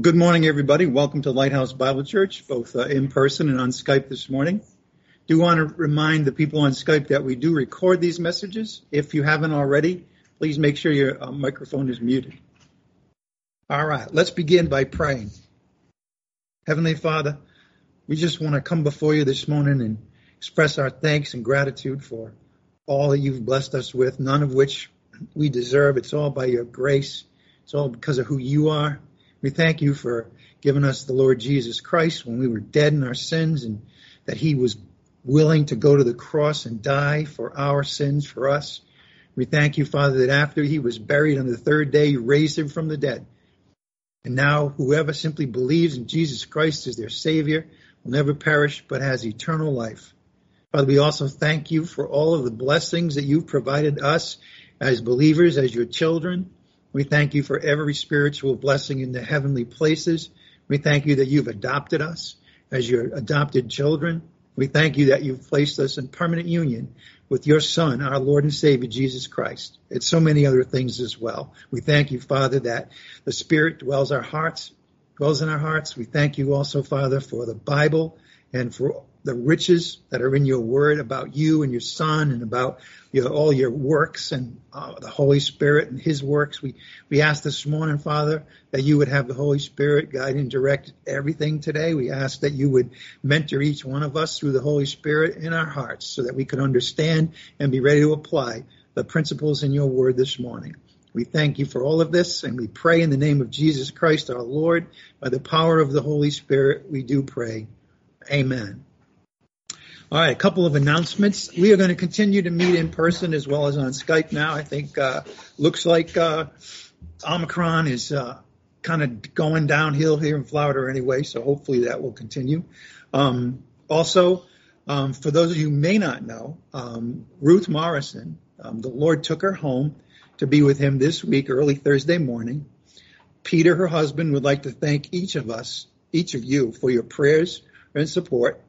Good morning, everybody. Welcome to Lighthouse Bible Church, both uh, in person and on Skype this morning. Do want to remind the people on Skype that we do record these messages. If you haven't already, please make sure your uh, microphone is muted. All right, let's begin by praying. Heavenly Father, we just want to come before you this morning and express our thanks and gratitude for all that you've blessed us with, none of which we deserve. It's all by your grace. It's all because of who you are we thank you for giving us the Lord Jesus Christ when we were dead in our sins and that he was willing to go to the cross and die for our sins for us. We thank you, Father, that after he was buried on the third day, you raised him from the dead. And now whoever simply believes in Jesus Christ as their Savior will never perish but has eternal life. Father, we also thank you for all of the blessings that you've provided us as believers, as your children. We thank you for every spiritual blessing in the heavenly places. We thank you that you've adopted us as your adopted children. We thank you that you've placed us in permanent union with your Son, our Lord and Savior, Jesus Christ. and so many other things as well. We thank you, Father, that the Spirit dwells our hearts, dwells in our hearts. We thank you also, Father, for the Bible and for the riches that are in your word about you and your son and about your, all your works and uh, the Holy Spirit and his works. We, we ask this morning, Father, that you would have the Holy Spirit guide and direct everything today. We ask that you would mentor each one of us through the Holy Spirit in our hearts so that we could understand and be ready to apply the principles in your word this morning. We thank you for all of this and we pray in the name of Jesus Christ our Lord. By the power of the Holy Spirit, we do pray. Amen. All right, a couple of announcements. We are going to continue to meet in person as well as on Skype now. I think uh, looks like uh, Omicron is uh, kind of going downhill here in Florida anyway, so hopefully that will continue. Um, also, um, for those of you who may not know, um, Ruth Morrison, um, the Lord took her home to be with him this week, early Thursday morning. Peter, her husband, would like to thank each of us, each of you, for your prayers and support.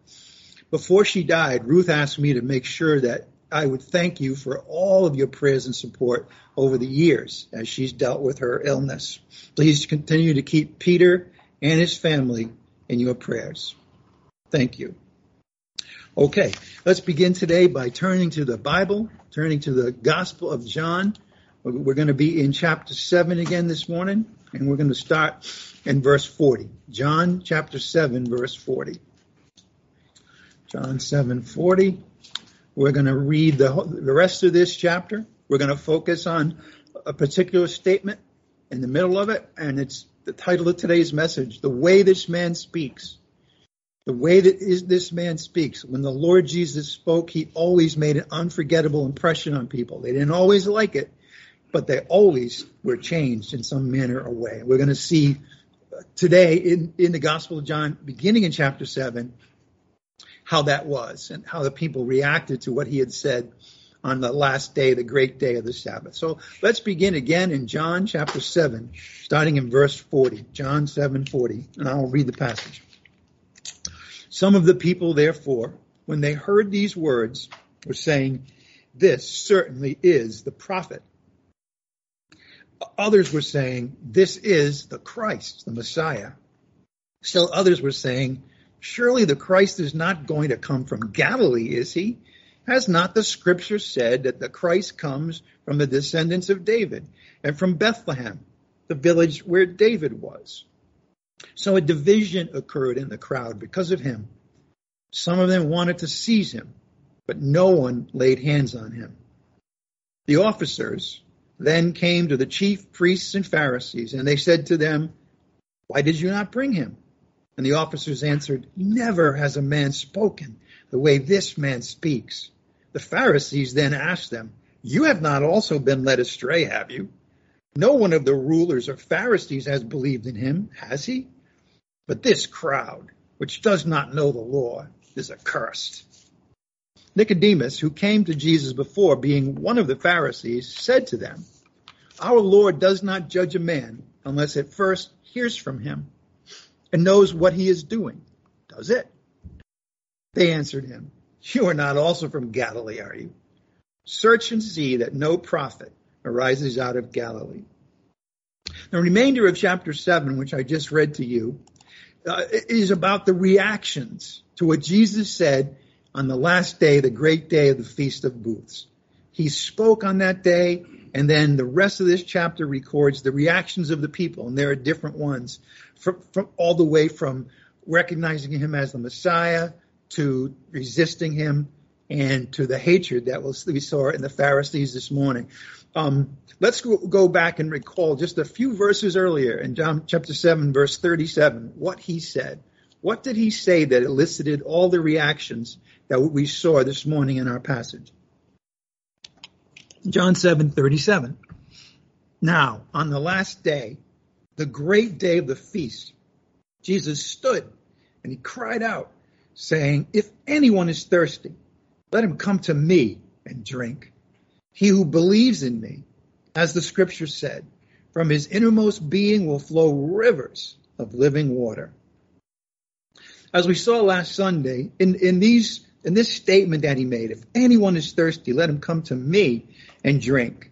Before she died, Ruth asked me to make sure that I would thank you for all of your prayers and support over the years as she's dealt with her illness. Please continue to keep Peter and his family in your prayers. Thank you. Okay, let's begin today by turning to the Bible, turning to the Gospel of John. We're going to be in chapter 7 again this morning, and we're going to start in verse 40. John chapter 7, verse 40. John 7:40. We're going to read the the rest of this chapter. We're going to focus on a particular statement in the middle of it, and it's the title of today's message: "The way this man speaks." The way that is, this man speaks. When the Lord Jesus spoke, he always made an unforgettable impression on people. They didn't always like it, but they always were changed in some manner or way. We're going to see today in, in the Gospel of John, beginning in chapter 7, how that was and how the people reacted to what he had said on the last day, the great day of the Sabbath. So let's begin again in John chapter 7, starting in verse 40. John 7 40, and I'll read the passage. Some of the people, therefore, when they heard these words, were saying, This certainly is the prophet. Others were saying, This is the Christ, the Messiah. Still others were saying, Surely the Christ is not going to come from Galilee, is he? Has not the scripture said that the Christ comes from the descendants of David and from Bethlehem, the village where David was? So a division occurred in the crowd because of him. Some of them wanted to seize him, but no one laid hands on him. The officers then came to the chief priests and Pharisees, and they said to them, Why did you not bring him? And the officers answered, Never has a man spoken the way this man speaks. The Pharisees then asked them, You have not also been led astray, have you? No one of the rulers or Pharisees has believed in him, has he? But this crowd, which does not know the law, is accursed. Nicodemus, who came to Jesus before, being one of the Pharisees, said to them, Our Lord does not judge a man unless at first hears from him and knows what he is doing. Does it? They answered him, You are not also from Galilee, are you? Search and see that no prophet arises out of Galilee. The remainder of chapter 7, which I just read to you, uh, is about the reactions to what Jesus said on the last day, the great day of the Feast of Booths. He spoke on that day, and then the rest of this chapter records the reactions of the people, and there are different ones, from, from all the way from recognizing him as the Messiah to resisting him and to the hatred that we saw in the Pharisees this morning. Um, let's go back and recall just a few verses earlier in John chapter 7, verse 37, what he said. What did he say that elicited all the reactions that we saw this morning in our passage? John 7, 37. Now, on the last day, the great day of the feast, Jesus stood and he cried out, saying, If anyone is thirsty, let him come to me and drink. He who believes in me, as the scripture said, from his innermost being will flow rivers of living water. As we saw last Sunday, in, in these in this statement that he made, if anyone is thirsty, let him come to me and drink.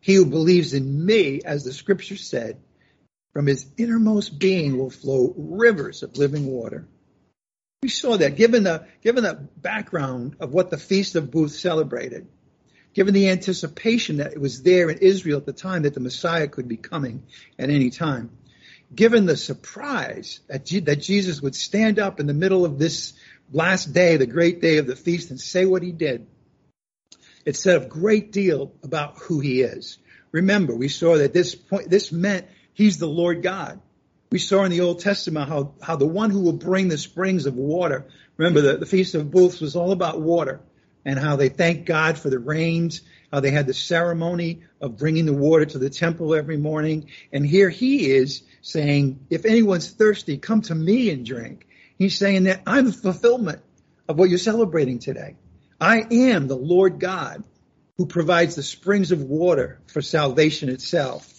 He who believes in me, as the scripture said, from his innermost being will flow rivers of living water. We saw that given the given the background of what the Feast of Booths celebrated, given the anticipation that it was there in Israel at the time that the Messiah could be coming at any time, given the surprise that, that Jesus would stand up in the middle of this last day, the great day of the feast, and say what he did, it said a great deal about who he is. Remember, we saw that this point, this meant he's the Lord God. We saw in the Old Testament how, how the one who will bring the springs of water, remember the, the Feast of Booths was all about water and how they thanked God for the rains, how they had the ceremony of bringing the water to the temple every morning. And here he is saying, if anyone's thirsty, come to me and drink. He's saying that I'm the fulfillment of what you're celebrating today. I am the Lord God who provides the springs of water for salvation itself.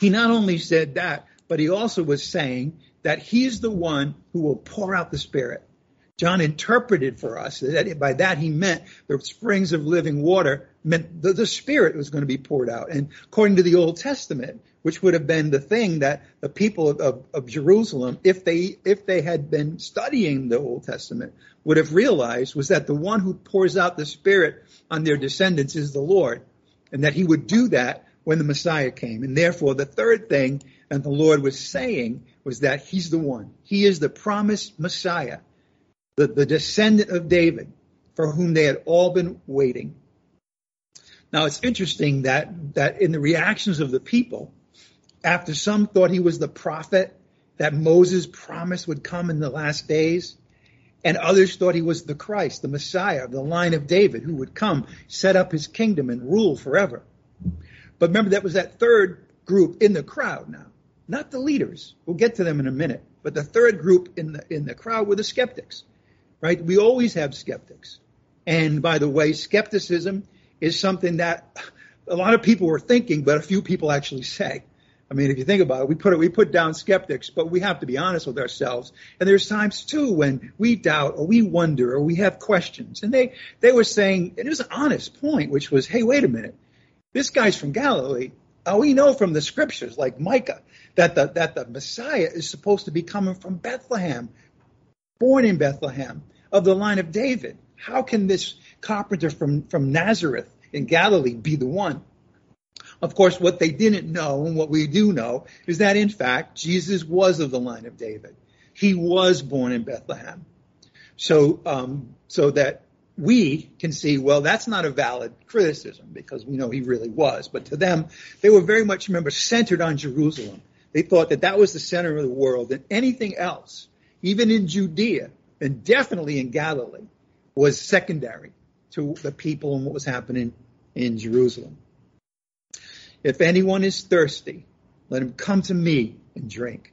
He not only said that, but he also was saying that he's the one who will pour out the Spirit. John interpreted for us that by that he meant the springs of living water meant the, the Spirit was going to be poured out. And according to the Old Testament, which would have been the thing that the people of, of, Jerusalem, if they if they had been studying the Old Testament, would have realized was that the one who pours out the Spirit on their descendants is the Lord, and that He would do that when the Messiah came. And therefore, the third thing that the Lord was saying was that He's the one. He is the promised Messiah the, the descendant of David, for whom they had all been waiting. Now it's interesting that, that in the reactions of the people, after some thought he was the prophet that Moses promised would come in the last days, and others thought he was the Christ, the Messiah, the line of David, who would come, set up his kingdom, and rule forever. But remember, that was that third group in the crowd now, not the leaders. We'll get to them in a minute. But the third group in the in the crowd were the skeptics right? We always have skeptics. And by the way, skepticism is something that a lot of people were thinking, but a few people actually say. I mean, if you think about it, we put it, we put down skeptics, but we have to be honest with ourselves. And there's times too when we doubt or we wonder or we have questions. And they, they were saying, and it was an honest point, which was, hey, wait a minute. This guy's from Galilee. Oh, we know from the scriptures, like Micah, that the, that the Messiah is supposed to be coming from Bethlehem, born in Bethlehem of the line of David. How can this carpenter from, from Nazareth in Galilee be the one? Of course, what they didn't know and what we do know is that in fact, Jesus was of the line of David. He was born in Bethlehem. So, um, so that we can see, well, that's not a valid criticism because we know he really was. But to them, they were very much, remember, centered on Jerusalem. They thought that that was the center of the world and anything else even in Judea and definitely in Galilee, was secondary to the people and what was happening in Jerusalem. If anyone is thirsty, let him come to me and drink.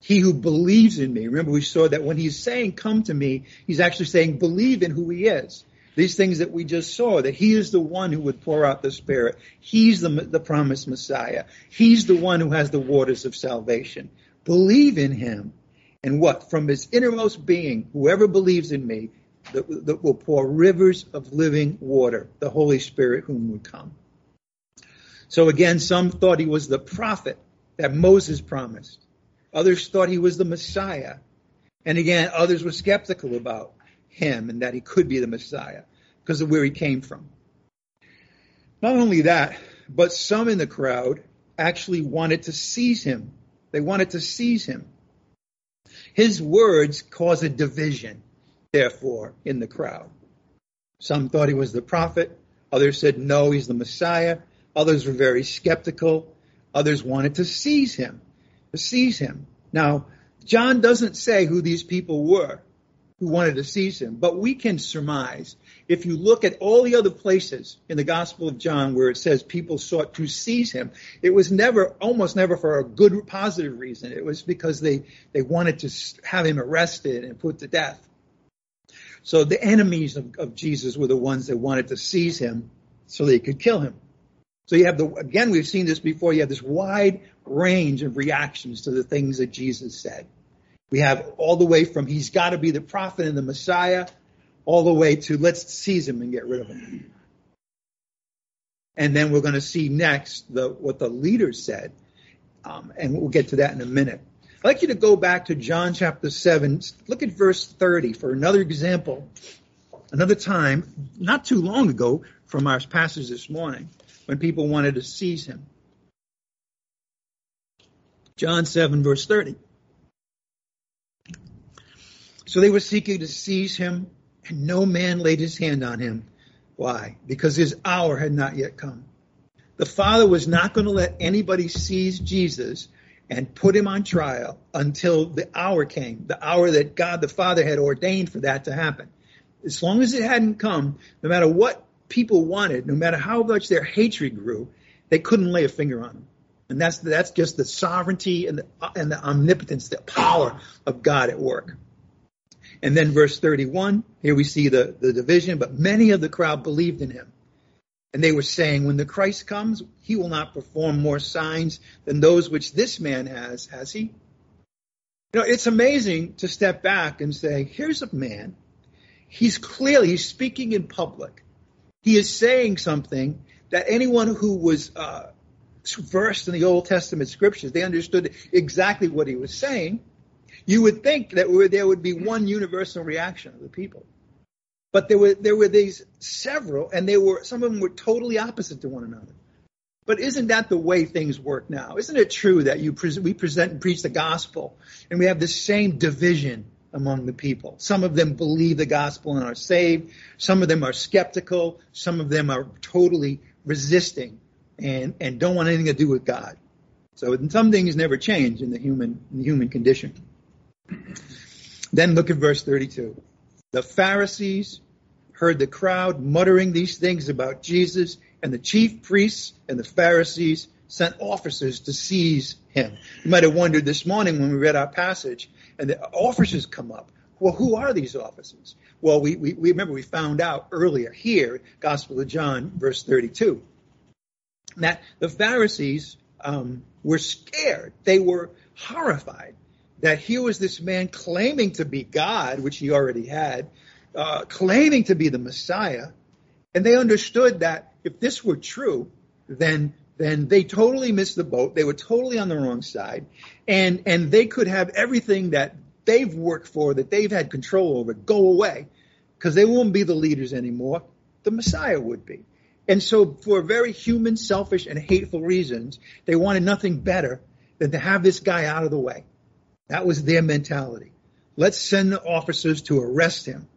He who believes in me, remember we saw that when he's saying come to me, he's actually saying believe in who he is. These things that we just saw, that he is the one who would pour out the Spirit. He's the, the promised Messiah. He's the one who has the waters of salvation. Believe in him and what? From his innermost being, whoever believes in me, that, that will pour rivers of living water, the Holy Spirit whom would come. So again, some thought he was the prophet that Moses promised. Others thought he was the Messiah. And again, others were skeptical about him and that he could be the Messiah because of where he came from. Not only that, but some in the crowd actually wanted to seize him. They wanted to seize him. His words caused a division, therefore, in the crowd. Some thought he was the prophet. Others said, no, he's the Messiah. Others were very skeptical. Others wanted to seize him, to seize him. Now, John doesn't say who these people were who wanted to seize him, but we can surmise. If you look at all the other places in the Gospel of John where it says people sought to seize him, it was never, almost never for a good, positive reason. It was because they, they wanted to have him arrested and put to death. So the enemies of, of Jesus were the ones that wanted to seize him so they could kill him. So you have the, again, we've seen this before, you have this wide range of reactions to the things that Jesus said. We have all the way from he's got to be the prophet and the Messiah, all the way to let's seize him and get rid of him. And then we're going to see next the, what the leaders said. Um, and we'll get to that in a minute. I'd like you to go back to John chapter 7. Look at verse 30 for another example. Another time, not too long ago from our passage this morning when people wanted to seize him. John 7, verse 30. So they were seeking to seize him, and no man laid his hand on him. Why? Because his hour had not yet come. The Father was not going to let anybody seize Jesus and put him on trial until the hour came, the hour that God the Father had ordained for that to happen. As long as it hadn't come, no matter what people wanted, no matter how much their hatred grew, they couldn't lay a finger on them. And that's that's just the sovereignty and the, and the omnipotence, the power of God at work. And then verse 31, here we see the, the division, but many of the crowd believed in him. And they were saying, when the Christ comes, he will not perform more signs than those which this man has, has he? You know, it's amazing to step back and say, here's a man. He's clearly, he's speaking in public. He is saying something that anyone who was uh, versed in the Old Testament scriptures, they understood exactly what he was saying. You would think that there would be one universal reaction of the people, but there were there were these several, and they were some of them were totally opposite to one another. But isn't that the way things work now? Isn't it true that you pre- we present and preach the gospel, and we have the same division among the people. Some of them believe the gospel and are saved. Some of them are skeptical. Some of them are totally resisting and, and don't want anything to do with God. So some things never change in the human, in the human condition. Then look at verse 32. The Pharisees heard the crowd muttering these things about Jesus, and the chief priests and the Pharisees sent officers to seize him. You might have wondered this morning when we read our passage and the officers come up. Well, who are these officers? Well, we, we, we remember we found out earlier here, Gospel of John, verse 32, that the Pharisees um, were scared. They were horrified that here was this man claiming to be God, which he already had, uh, claiming to be the Messiah, and they understood that if this were true, then then they totally missed the boat. They were totally on the wrong side, and and they could have everything that they've worked for, that they've had control over, go away, because they won't be the leaders anymore. The Messiah would be. And so, for very human, selfish, and hateful reasons, they wanted nothing better than to have this guy out of the way. That was their mentality. Let's send the officers to arrest him.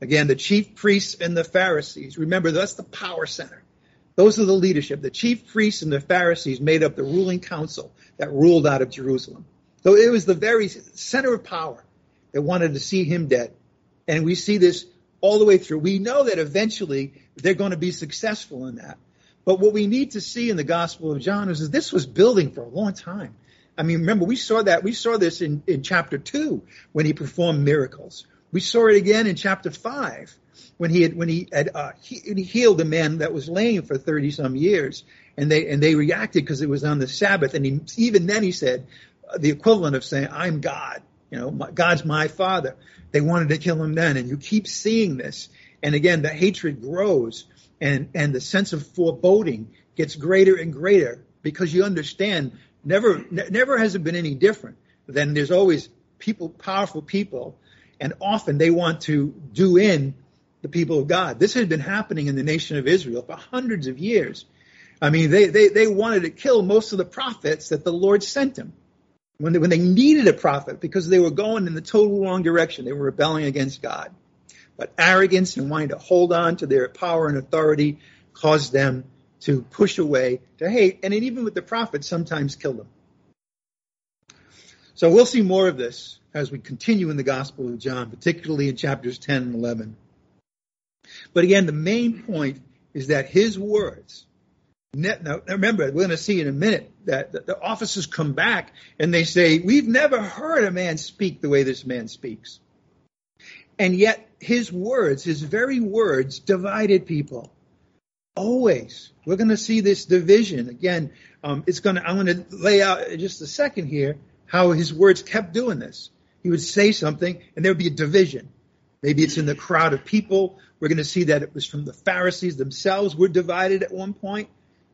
Again, the chief priests and the Pharisees. Remember, that's the power center. Those are the leadership. The chief priests and the Pharisees made up the ruling council that ruled out of Jerusalem. So it was the very center of power that wanted to see him dead. And we see this all the way through. We know that eventually they're going to be successful in that. But what we need to see in the Gospel of John is that this was building for a long time. I mean, remember, we saw that, we saw this in, in chapter 2 when he performed miracles. We saw it again in chapter 5 when he had when he had uh, he, he healed a man that was lame for thirty some years, and they and they reacted because it was on the Sabbath, and he even then he said uh, the equivalent of saying I'm God, you know, my, God's my Father. They wanted to kill him then, and you keep seeing this, and again the hatred grows, and and the sense of foreboding gets greater and greater because you understand Never, ne- never has it been any different. Then there's always people, powerful people, and often they want to do in the people of God. This had been happening in the nation of Israel for hundreds of years. I mean, they, they, they wanted to kill most of the prophets that the Lord sent them when they, when they needed a prophet because they were going in the total wrong direction. They were rebelling against God. But arrogance and wanting to hold on to their power and authority caused them to push away, to hate, and even with the prophets, sometimes kill them. So we'll see more of this as we continue in the Gospel of John, particularly in chapters 10 and 11. But again, the main point is that his words, now remember, we're going to see in a minute that the officers come back and they say, We've never heard a man speak the way this man speaks. And yet, his words, his very words, divided people. Always. We're going to see this division. Again, um, it's going to, I'm going to lay out in just a second here how his words kept doing this. He would say something and there would be a division. Maybe it's in the crowd of people. We're going to see that it was from the Pharisees themselves were divided at one point,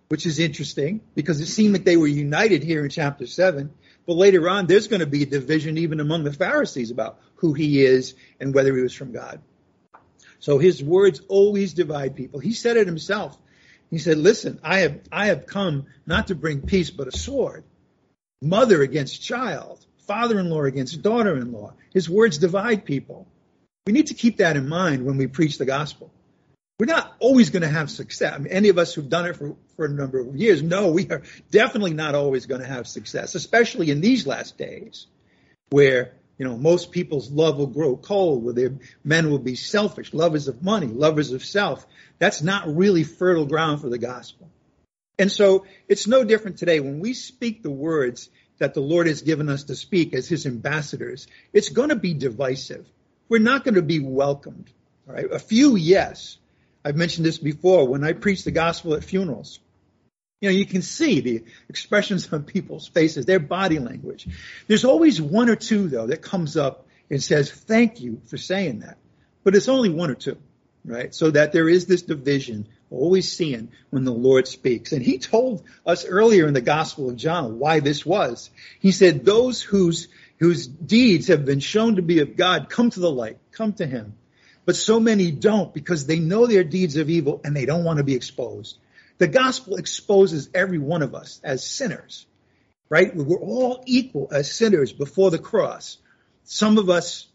which is interesting because it seemed like they were united here in chapter 7. But later on, there's going to be a division even among the Pharisees about who he is and whether he was from God. So his words always divide people. He said it himself. He said, listen, I have, I have come not to bring peace, but a sword. Mother against child, father-in-law against daughter-in-law. His words divide people. We need to keep that in mind when we preach the gospel. We're not always going to have success. I mean, any of us who've done it for, for a number of years know we are definitely not always going to have success, especially in these last days where, you know, most people's love will grow cold, where their men will be selfish, lovers of money, lovers of self. That's not really fertile ground for the gospel. And so it's no different today. When we speak the words that the Lord has given us to speak as his ambassadors, it's going to be divisive we're not going to be welcomed. All right, a few, yes. I've mentioned this before when I preach the gospel at funerals. You know, you can see the expressions on people's faces, their body language. There's always one or two, though, that comes up and says, Thank you for saying that. But it's only one or two, right? So that there is this division, always seeing when the Lord speaks. And he told us earlier in the Gospel of John why this was. He said, Those whose whose deeds have been shown to be of God come to the light, come to him. But so many don't because they know their deeds of evil and they don't want to be exposed. The gospel exposes every one of us as sinners, right? We're all equal as sinners before the cross. Some of us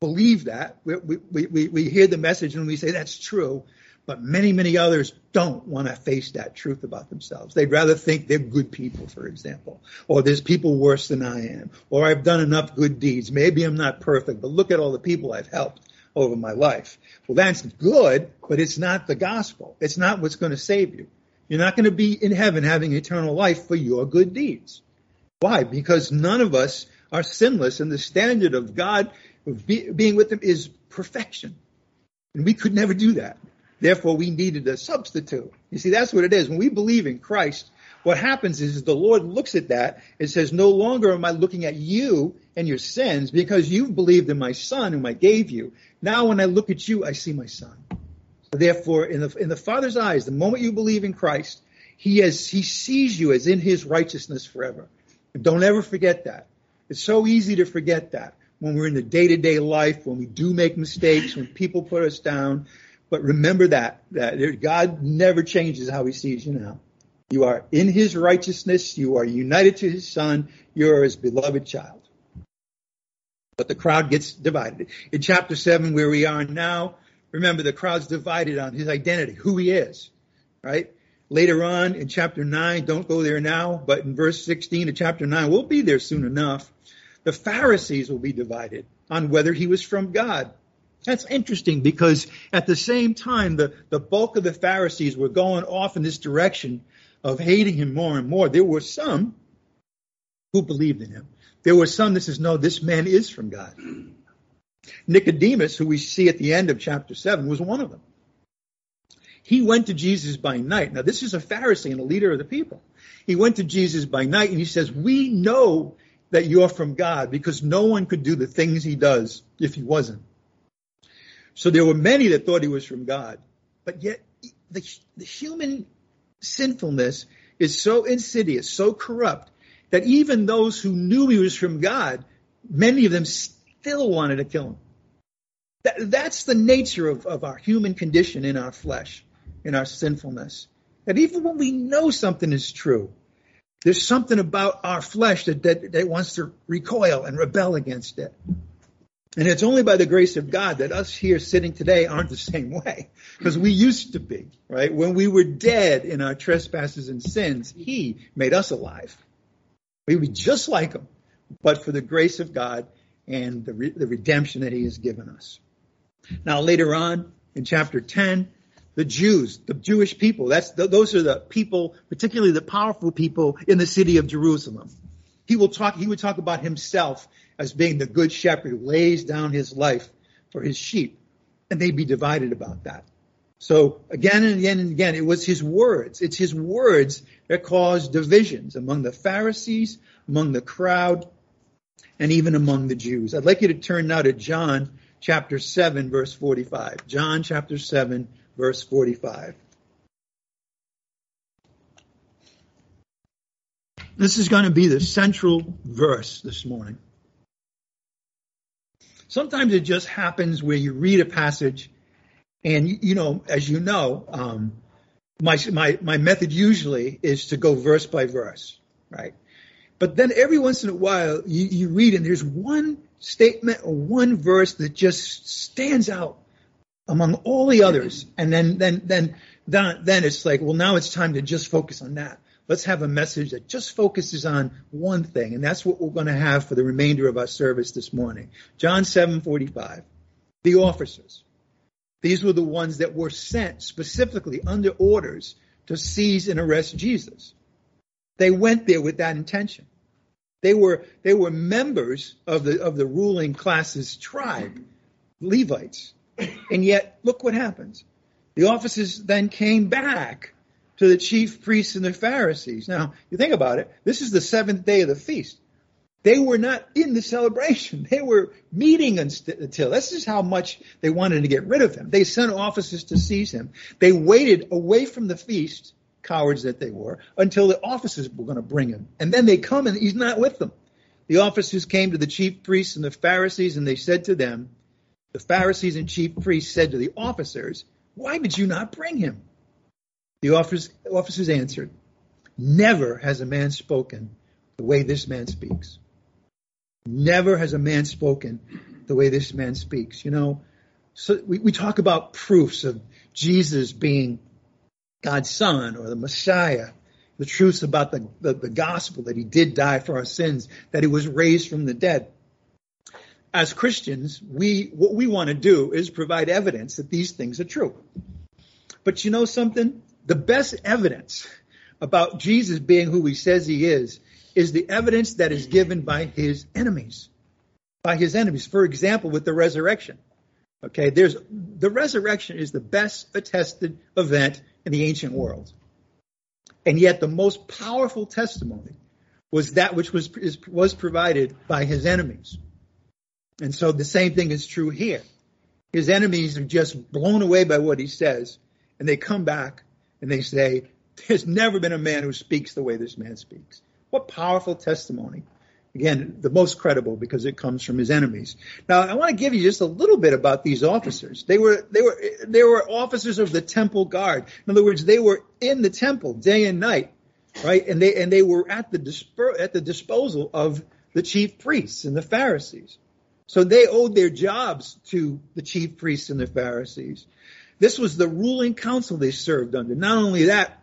believe that. We, we, we, we hear the message and we say that's true. But many, many others don't want to face that truth about themselves. They'd rather think they're good people, for example, or there's people worse than I am, or I've done enough good deeds. Maybe I'm not perfect, but look at all the people I've helped over my life. Well, that's good, but it's not the gospel. It's not what's going to save you. You're not going to be in heaven having eternal life for your good deeds. Why? Because none of us are sinless, and the standard of God being with them is perfection. And we could never do that. Therefore, we needed a substitute. You see, that's what it is. When we believe in Christ, what happens is, the Lord looks at that and says, no longer am I looking at you and your sins because you've believed in my son whom I gave you. Now when I look at you, I see my son. Therefore, in the, in the Father's eyes, the moment you believe in Christ, he has, he sees you as in his righteousness forever. Don't ever forget that. It's so easy to forget that when we're in the day to day life, when we do make mistakes, when people put us down. But remember that, that God never changes how he sees you now. You are in his righteousness. You are united to his son. You're his beloved child. But the crowd gets divided. In chapter 7, where we are now, remember the crowd's divided on his identity, who he is, right? Later on in chapter 9, don't go there now, but in verse 16 of chapter 9, we'll be there soon enough. The Pharisees will be divided on whether he was from God. That's interesting because at the same time, the, the bulk of the Pharisees were going off in this direction of hating him more and more. There were some who believed in him. There were some that says, no, this man is from God. Nicodemus, who we see at the end of chapter 7, was one of them. He went to Jesus by night. Now, this is a Pharisee and a leader of the people. He went to Jesus by night and he says, We know that you're from God because no one could do the things he does if he wasn't. So there were many that thought he was from God. But yet, the, the human sinfulness is so insidious, so corrupt, that even those who knew he was from God, many of them still wanted to kill him. That, that's the nature of, of our human condition in our flesh, in our sinfulness. That even when we know something is true, there's something about our flesh that, that, that wants to recoil and rebel against it. And it's only by the grace of God that us here sitting today aren't the same way. Because we used to be, right? When we were dead in our trespasses and sins, He made us alive. We be just like Him, but for the grace of God and the, re- the redemption that He has given us. Now, later on in chapter 10, the Jews, the Jewish people, that's the, those are the people, particularly the powerful people in the city of Jerusalem. He will talk, he would talk about himself as being the good shepherd who lays down his life for his sheep. And they'd be divided about that. So again and again and again, it was his words. It's his words that caused divisions among the Pharisees, among the crowd, and even among the Jews. I'd like you to turn now to John chapter 7, verse 45. John chapter 7, verse 45. This is going to be the central verse this morning. Sometimes it just happens where you read a passage, and you know, as you know, um, my my my method usually is to go verse by verse, right? But then every once in a while, you, you read and there's one statement or one verse that just stands out among all the others, and then then then then, then it's like, well, now it's time to just focus on that let's have a message that just focuses on one thing. And that's what we're going to have for the remainder of our service this morning. John 7:45. The officers. These were the ones that were sent specifically under orders to seize and arrest Jesus. They went there with that intention. They were, they were members of the, of the ruling class's tribe, Levites. And yet, look what happens. The officers then came back to the chief priests and the Pharisees. Now, you think about it, this is the seventh day of the feast. They were not in the celebration. They were meeting until. This is how much they wanted to get rid of him. They sent officers to seize him. They waited away from the feast, cowards that they were, until the officers were going to bring him. And then they come and he's not with them. The officers came to the chief priests and the Pharisees and they said to them, the Pharisees and chief priests said to the officers, why did you not bring him? The officers, answered, Never has a man spoken the way this man speaks. Never has a man spoken the way this man speaks. You know, so we, we talk about proofs of Jesus being God's son or the Messiah, the truths about the, the, the, gospel that he did die for our sins, that he was raised from the dead. As Christians, we, what we want to do is provide evidence that these things are true. But you know something? The best evidence about Jesus being who he says he is is the evidence that is given by his enemies. By his enemies. For example, with the resurrection. Okay, there's the resurrection is the best attested event in the ancient world. And yet the most powerful testimony was that which was is, was provided by his enemies. And so the same thing is true here. His enemies are just blown away by what he says, and they come back and they say, There's never been a man who speaks the way this man speaks. What powerful testimony. Again, the most credible because it comes from his enemies. Now, I want to give you just a little bit about these officers. They were, they were, they were officers of the temple guard. In other words, they were in the temple day and night, right? And they, and they were at the, at the disposal of the chief priests and the Pharisees. So they owed their jobs to the chief priests and the Pharisees. This was the ruling council they served under. Not only that,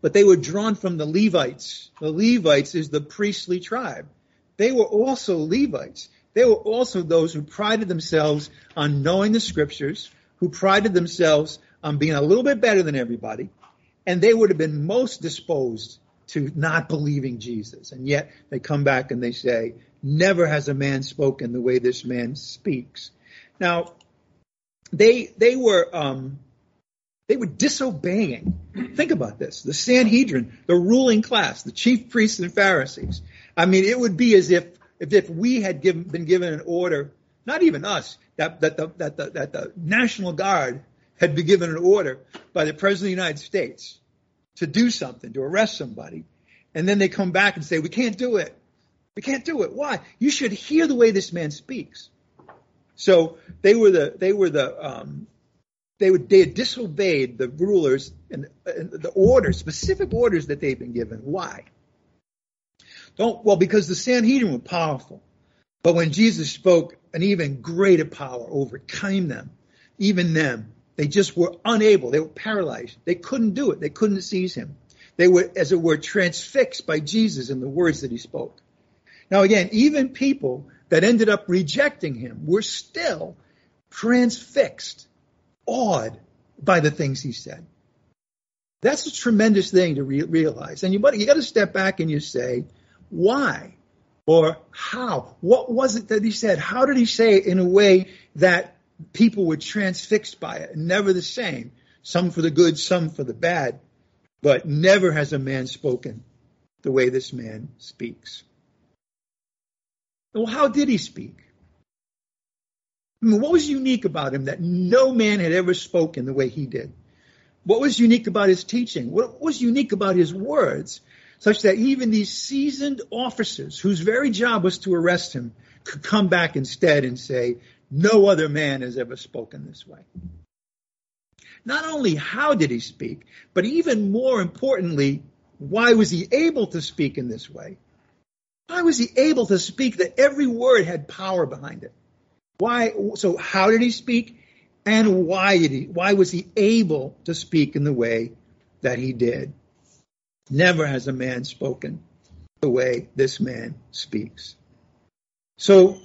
but they were drawn from the Levites. The Levites is the priestly tribe. They were also Levites. They were also those who prided themselves on knowing the scriptures, who prided themselves on being a little bit better than everybody, and they would have been most disposed to not believing Jesus. And yet they come back and they say, never has a man spoken the way this man speaks. Now, they they were um, they were disobeying. Think about this: the Sanhedrin, the ruling class, the chief priests and Pharisees. I mean, it would be as if if, if we had given, been given an order, not even us, that that the, that the, that the National Guard had been given an order by the President of the United States to do something, to arrest somebody, and then they come back and say, we can't do it. We can't do it. Why? You should hear the way this man speaks. So they were the they were the um, they would they had disobeyed the rulers and, and the orders, specific orders that they'd been given. Why? Don't well because the Sanhedrin were powerful, but when Jesus spoke, an even greater power overcame them, even them. They just were unable. They were paralyzed. They couldn't do it. They couldn't seize him. They were, as it were, transfixed by Jesus and the words that he spoke. Now again, even people that ended up rejecting him were still transfixed, awed by the things he said. That's a tremendous thing to re- realize. And you, you got to step back and you say, why? Or how? What was it that he said? How did he say it in a way that people were transfixed by it? Never the same. Some for the good, some for the bad. But never has a man spoken the way this man speaks. Well, how did he speak? I mean, what was unique about him that no man had ever spoken the way he did? What was unique about his teaching? What was unique about his words, such that even these seasoned officers, whose very job was to arrest him, could come back instead and say, no other man has ever spoken this way. Not only how did he speak, but even more importantly, why was he able to speak in this way? Why was he able to speak that every word had power behind it? Why? So how did he speak? And why did he, why was he able to speak in the way that he did? Never has a man spoken the way this man speaks. So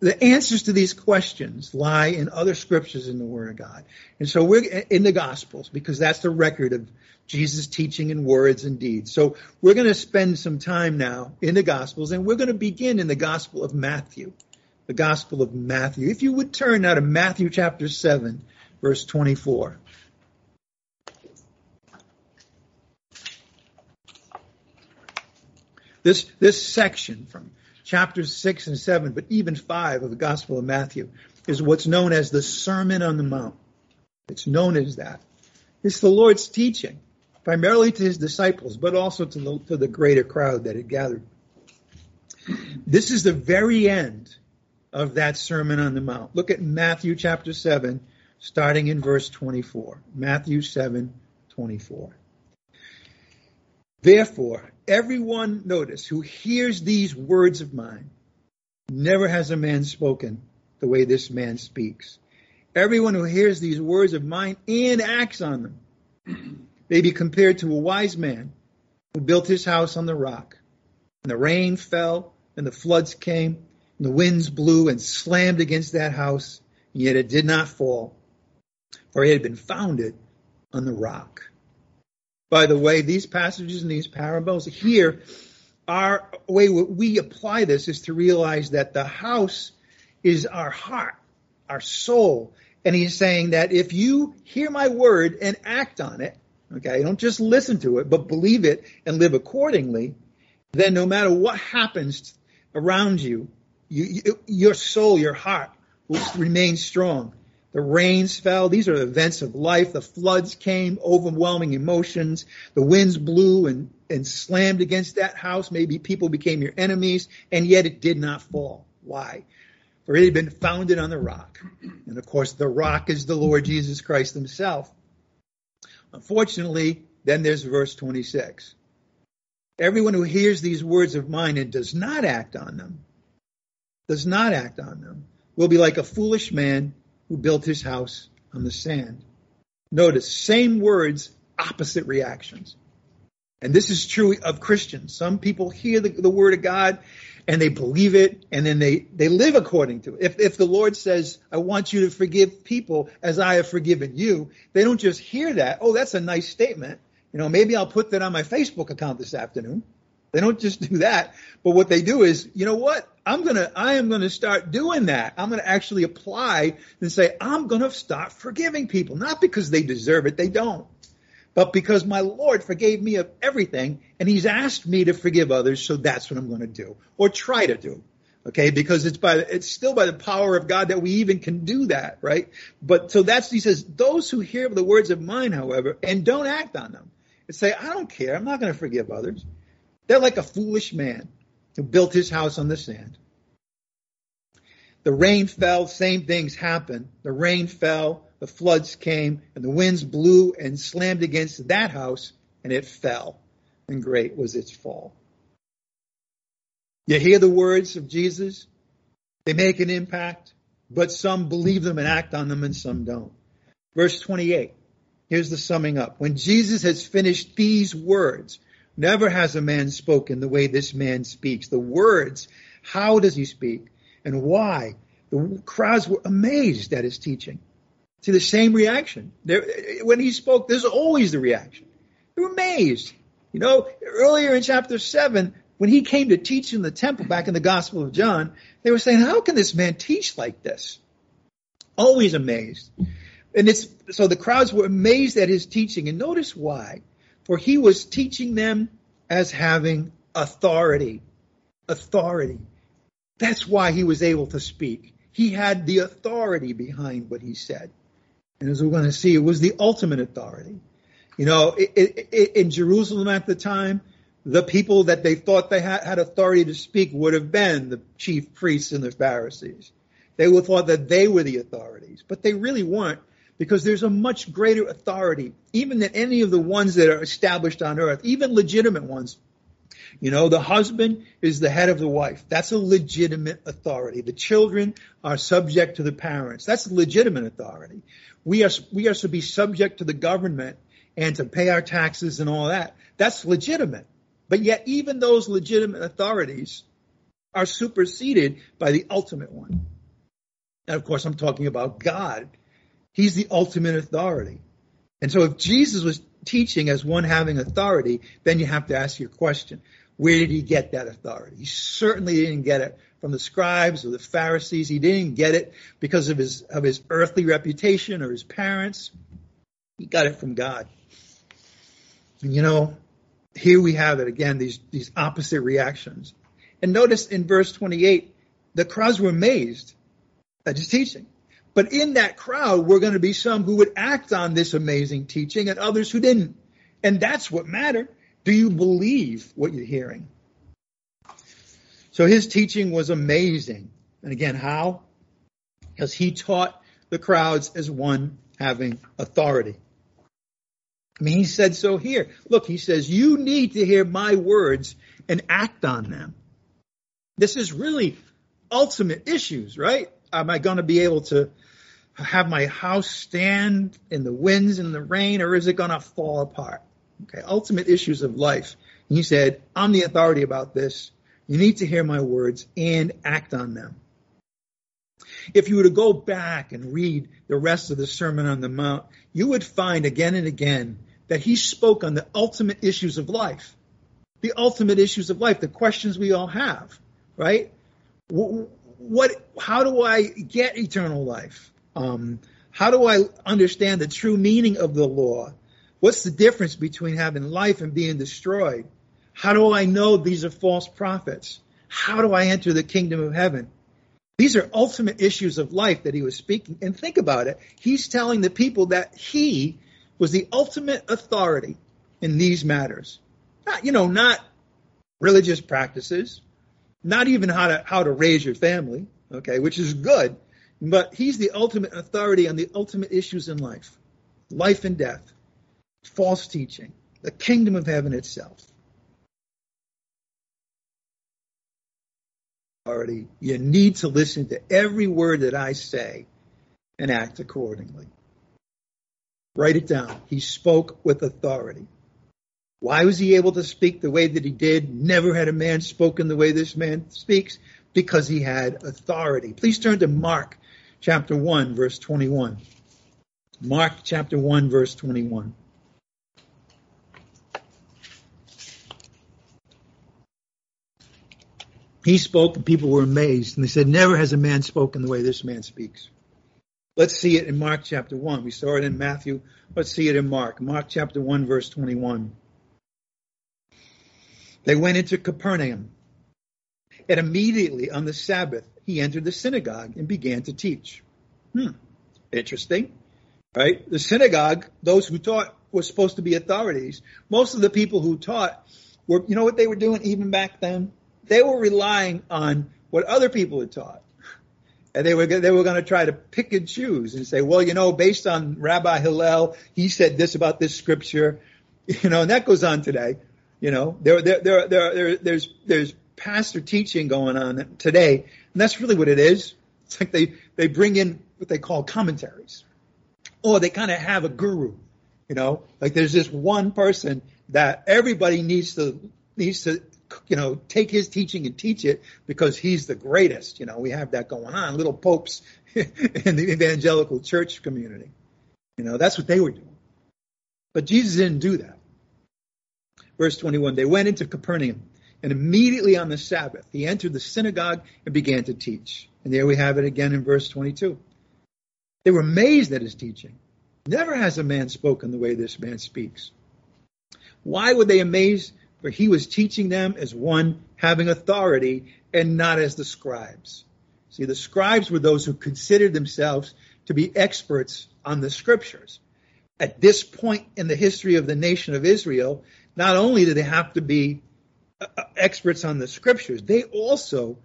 the answers to these questions lie in other scriptures in the Word of God. And so we're in the Gospels because that's the record of Jesus' teaching in words and deeds. So we're going to spend some time now in the Gospels and we're going to begin in the Gospel of Matthew. The Gospel of Matthew. If you would turn now to Matthew chapter 7, verse 24. This, this section from chapters 6 and 7, but even 5 of the Gospel of Matthew is what's known as the Sermon on the Mount. It's known as that. It's the Lord's teaching, primarily to his disciples, but also to the, to the greater crowd that had gathered. This is the very end of that Sermon on the Mount. Look at Matthew chapter 7, starting in verse 24. Matthew 7, 24. Therefore, everyone, notice, who hears these words of mine, never has a man spoken the way this man speaks. Everyone who hears these words of mine and acts on them may be compared to a wise man who built his house on the rock. And the rain fell, and the floods came, and the winds blew and slammed against that house, and yet it did not fall, for it had been founded on the rock. By the way, these passages and these parables here, our way we apply this is to realize that the house is our heart, our soul. And he's saying that if you hear my word and act on it, okay, don't just listen to it, but believe it and live accordingly, then no matter what happens around you, you, you your soul, your heart will remain strong. The rains fell. These are events of life. The floods came, overwhelming emotions. The winds blew and, and slammed against that house. Maybe people became your enemies, and yet it did not fall. Why? For it had been founded on the rock. And of course, the rock is the Lord Jesus Christ himself. Unfortunately, then there's verse 26. Everyone who hears these words of mine and does not act on them, does not act on them, will be like a foolish man who built his house on the sand. Notice, same words, opposite reactions. And this is true of Christians. Some people hear the, the, word of God and they believe it and then they, they live according to it. If, if the Lord says, I want you to forgive people as I have forgiven you, they don't just hear that. Oh, that's a nice statement. You know, maybe I'll put that on my Facebook account this afternoon. They don't just do that. But what they do is, you know what? I'm gonna, I am gonna start doing that. I'm gonna actually apply and say, I'm gonna start forgiving people. Not because they deserve it, they don't. But because my Lord forgave me of everything and He's asked me to forgive others, so that's what I'm gonna do. Or try to do. Okay, because it's by, it's still by the power of God that we even can do that, right? But so that's, he says, those who hear the words of mine, however, and don't act on them, and say, I don't care, I'm not gonna forgive others They're like a foolish man who built his house on the sand. The rain fell, same things happened. The rain fell, the floods came, and the winds blew and slammed against that house, and it fell, and great was its fall. You hear the words of Jesus, they make an impact, but some believe them and act on them, and some don't. Verse 28, here's the summing up. When Jesus has finished these words, never has a man spoken the way this man speaks. The words, how does he speak? and why. The crowds were amazed at his teaching. See the same reaction. There, when he spoke, there's always the reaction. They were amazed. You know, earlier in chapter 7, when he came to teach in the temple back in the Gospel of John, they were saying, How can this man teach like this? Always amazed. And it's so the crowds were amazed at his teaching, and notice why. For he was teaching them as having authority. Authority. That's why he was able to speak. He had the authority behind what he said. And as we're going to see, it was the ultimate authority. You know, it, it, it, in Jerusalem at the time, the people that they thought they had, had authority to speak would have been the chief priests and the Pharisees. They would have thought that they were the authorities, but they really weren't because there's a much greater authority, even than any of the ones that are established on earth, even legitimate ones you know, the husband is the head of the wife. That's a legitimate authority. The children are subject to the parents. That's legitimate authority. We are, we are to be subject to the government and to pay our taxes and all that. That's legitimate. But yet even those legitimate authorities are superseded by the ultimate one. And of course, I'm talking about God. He's the ultimate authority. And so if Jesus was teaching as one having authority, then you have to ask your question. Where did he get that authority? He certainly didn't get it from the scribes or the Pharisees. He didn't get it because of his, of his earthly reputation or his parents. He got it from God. And you know, here we have it again, these, these opposite reactions. And notice in verse 28, the crowds were amazed at his teaching. But in that crowd were going to be some who would act on this amazing teaching and others who didn't. And that's what mattered. Do you believe what you're hearing? So his teaching was amazing. And again, how? Because he taught the crowds as one having authority. I mean, he said so here. Look, he says, you need to hear my words and act on them. This is really ultimate issues, right? Am I going to be able to have my house stand in the winds and the rain, or is it going to fall apart? Okay, ultimate issues of life. And he said, I'm the authority about this. You need to hear my words and act on them. If you were to go back and read the rest of the Sermon on the Mount, you would find again and again that he spoke on the ultimate issues of life. The ultimate issues of life, the questions we all have, right? What, how do I get eternal life? Um, how do I understand the true meaning of the law? What's the difference between having life and being destroyed? How do I know these are false prophets? How do I enter the kingdom of heaven? These are ultimate issues of life that he was speaking. And think about it. He's telling the people that he was the ultimate authority in these matters. Not, you know, not religious practices, not even how to, how to raise your family, okay, which is good. But he's the ultimate authority on the ultimate issues in life life and death, false teaching, the kingdom of heaven itself. Authority. You need to listen to every word that I say and act accordingly. Write it down. He spoke with authority. Why was he able to speak the way that he did? Never had a man spoken the way this man speaks because he had authority. Please turn to Mark chapter 1, verse 21. Mark chapter 1, verse 21. He spoke and people were amazed and they said, never has a man spoken the way this man speaks. Let's see it in Mark chapter 1. We saw it in Matthew. Let's see it in Mark. Mark chapter 1 verse 21. They went into Capernaum and immediately on the Sabbath he entered the synagogue and began to teach. Hmm, interesting, right? The synagogue, those who taught were supposed to be authorities. Most of the people who taught were, you know what they were doing even back then? They were relying on what other people had taught. And they were, they were going to try to pick and choose and say, well, you know, based on Rabbi Hillel, he said this about this scripture, you know, and that goes on today. You know, there, there, there, there, there there's, there's pastor teaching going on today, and that's really what it is. It's like they, they bring in what they call commentaries, or they kind of have a guru. You know, like there's this one person that everybody needs to needs to you know take his teaching and teach it because he's the greatest. You know, we have that going on. Little popes in the evangelical church community. You know, that's what they were doing. But Jesus didn't do that. Verse 21, they went into Capernaum, and immediately on the Sabbath, he entered the synagogue and began to teach. And there we have it again in verse 22. They were amazed at his teaching. Never has a man spoken the way this man speaks. Why were they amazed? For he was teaching them as one having authority and not as the scribes. See, the scribes were those who considered themselves to be experts on the scriptures. At this point in the history of the nation of Israel, not only did they have to be uh, uh, experts on the scriptures, they also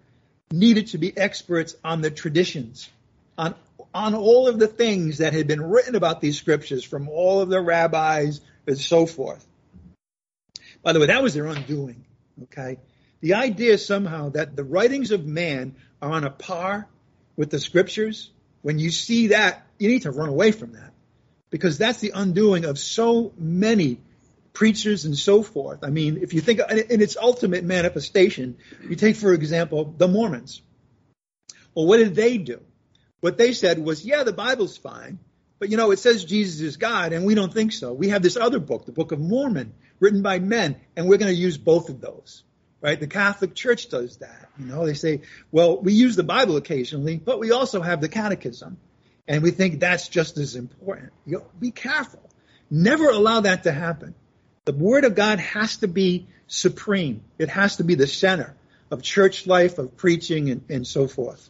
needed to be experts on the traditions, on, on all of the things that had been written about these scriptures from all of the rabbis and so forth. By the way, that was their undoing. Okay. The idea somehow that the writings of man are on a par with the scriptures, when you see that, you need to run away from that. Because that's the undoing of so many preachers and so forth. I mean, if you think in its ultimate manifestation, you take, for example, the Mormons. Well, what did they do? What they said was, yeah, the Bible's fine, but you know, it says Jesus is God, and we don't think so. We have this other book, the Book of Mormon, written by men, and we're going to use both of those. Right? The Catholic Church does that. You know, they say, well, we use the Bible occasionally, but we also have the Catechism, and we think that's just as important. You know, be careful. Never allow that to happen. The Word of God has to be supreme. It has to be the center of church life, of preaching, and, and so forth.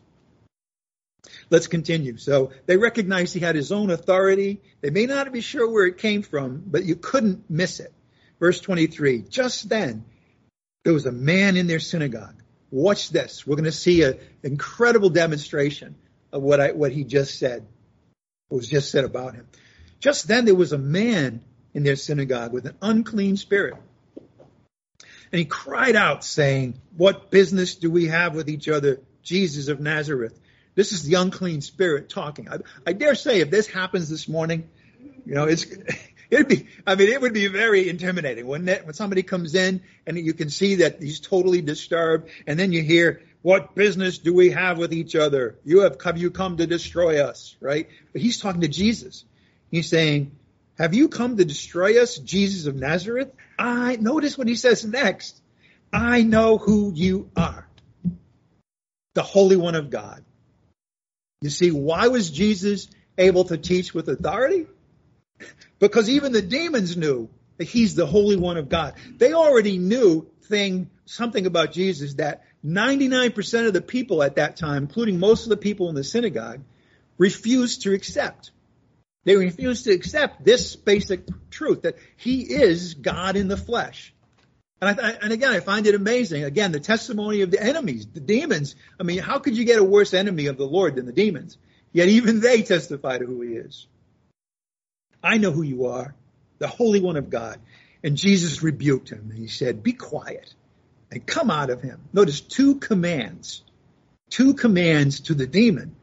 Let's continue. So they recognized he had his own authority. They may not be sure where it came from, but you couldn't miss it. Verse 23. Just then, there was a man in their synagogue. Watch this. We're going to see an incredible demonstration of what I, what he just said, what was just said about him. Just then, there was a man in their synagogue with an unclean spirit. And he cried out, saying, What business do we have with each other, Jesus of Nazareth? This is the unclean spirit talking. I, I dare say if this happens this morning, you know, it's, it'd be, I mean, it would be very intimidating, wouldn't it? When somebody comes in and you can see that he's totally disturbed and then you hear, what business do we have with each other? You have come, you come to destroy us, right? But he's talking to Jesus. He's saying, have you come to destroy us, Jesus of Nazareth? I notice what he says next. I know who you are. The Holy One of God. You see, why was Jesus able to teach with authority? Because even the demons knew that he's the Holy One of God. They already knew thing, something about Jesus that 99% of the people at that time, including most of the people in the synagogue, refused to accept. They refused to accept this basic truth that he is God in the flesh. And, I, and again, I find it amazing. Again, the testimony of the enemies, the demons. I mean, how could you get a worse enemy of the Lord than the demons? Yet even they testify to who he is. I know who you are, the Holy One of God. And Jesus rebuked him. And he said, Be quiet and come out of him. Notice two commands, two commands to the demon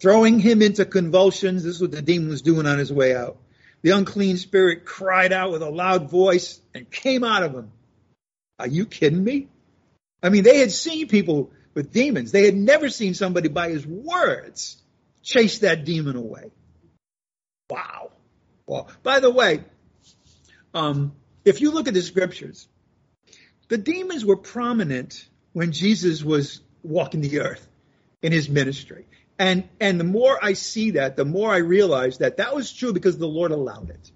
throwing him into convulsions. This is what the demon was doing on his way out. The unclean spirit cried out with a loud voice and came out of him. Are you kidding me? I mean, they had seen people with demons. They had never seen somebody by his words chase that demon away. Wow. Well, by the way, um, if you look at the scriptures, the demons were prominent when Jesus was walking the earth in his ministry. And and the more I see that, the more I realize that that was true because the Lord allowed it.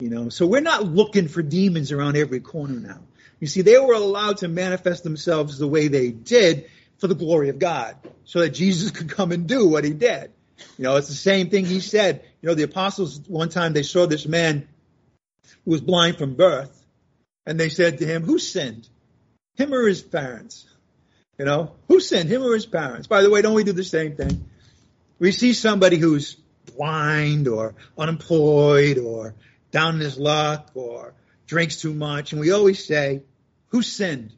You know, so we're not looking for demons around every corner now. You see, they were allowed to manifest themselves the way they did for the glory of God, so that Jesus could come and do what he did. You know, it's the same thing he said. You know, the apostles one time they saw this man who was blind from birth, And they said to him, Who sinned? Him or his parents? You know, who sinned? Him or his parents? By the way, don't we do the same thing? We see somebody who's blind or unemployed or down in his luck or drinks too much, and we always say, Who sinned?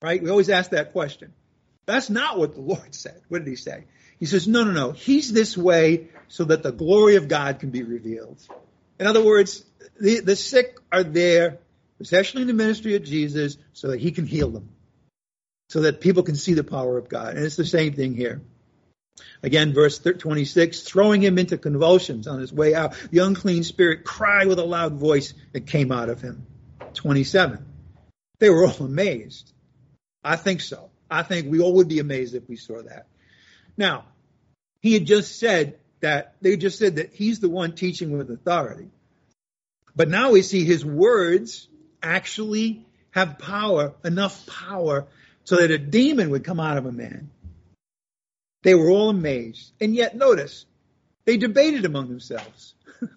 Right? We always ask that question. That's not what the Lord said. What did he say? He says, No, no, no. He's this way so that the glory of God can be revealed. In other words, the, the sick are there, especially in the ministry of Jesus, so that he can heal them, so that people can see the power of God. And it's the same thing here. Again, verse 26, throwing him into convulsions on his way out, the unclean spirit cried with a loud voice that came out of him. 27. They were all amazed. I think so. I think we all would be amazed if we saw that. Now, he had just said that, they just said that he's the one teaching with authority. But now we see his words actually have power, enough power, so that a demon would come out of a man. They were all amazed. And yet, notice, they debated among themselves.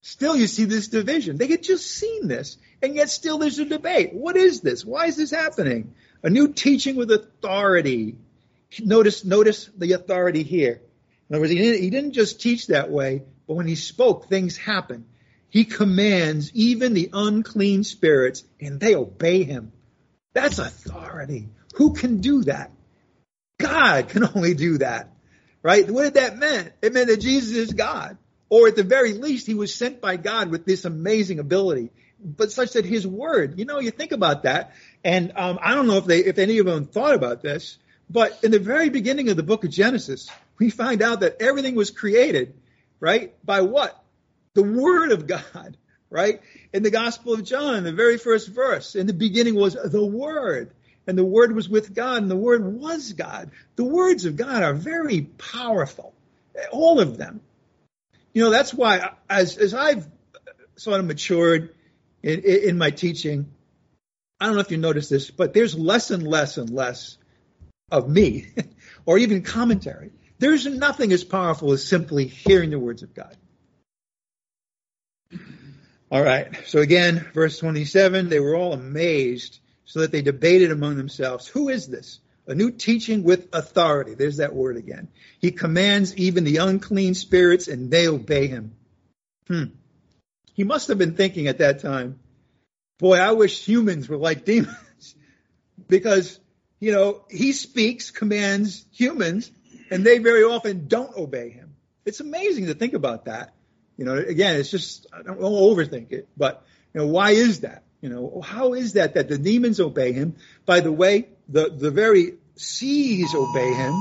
still, you see this division. They had just seen this, and yet still there's a debate. What is this? Why is this happening? A new teaching with authority. Notice, notice the authority here. In other words, he didn't, he didn't just teach that way, but when he spoke, things happen. He commands even the unclean spirits, and they obey him. That's authority. Who can do that? God can only do that. Right? What did that mean? It meant that Jesus is God. Or at the very least, he was sent by God with this amazing ability. But such that his word, you know, you think about that, and um, I don't know if they, if any of them thought about this, but in the very beginning of the book of Genesis, we find out that everything was created, right? By what? The word of God, right? In the Gospel of John, the very first verse, in the beginning was the word and the Word was with God, and the Word was God. The words of God are very powerful, all of them. You know, that's why, as, as I've sort of matured in, in my teaching, I don't know if you noticed this, but there's less and less and less of me, or even commentary. There's nothing as powerful as simply hearing the words of God. All right. So again, verse 27, they were all amazed so that they debated among themselves, who is this? A new teaching with authority. There's that word again. He commands even the unclean spirits and they obey him. Hmm. He must have been thinking at that time, boy, I wish humans were like demons. because, you know, he speaks, commands humans, and they very often don't obey him. It's amazing to think about that. You know, again, it's just, I don't, don't overthink it, but, you know, why is that? You know, how is that that the demons obey him? By the way, the, the very seas obey him.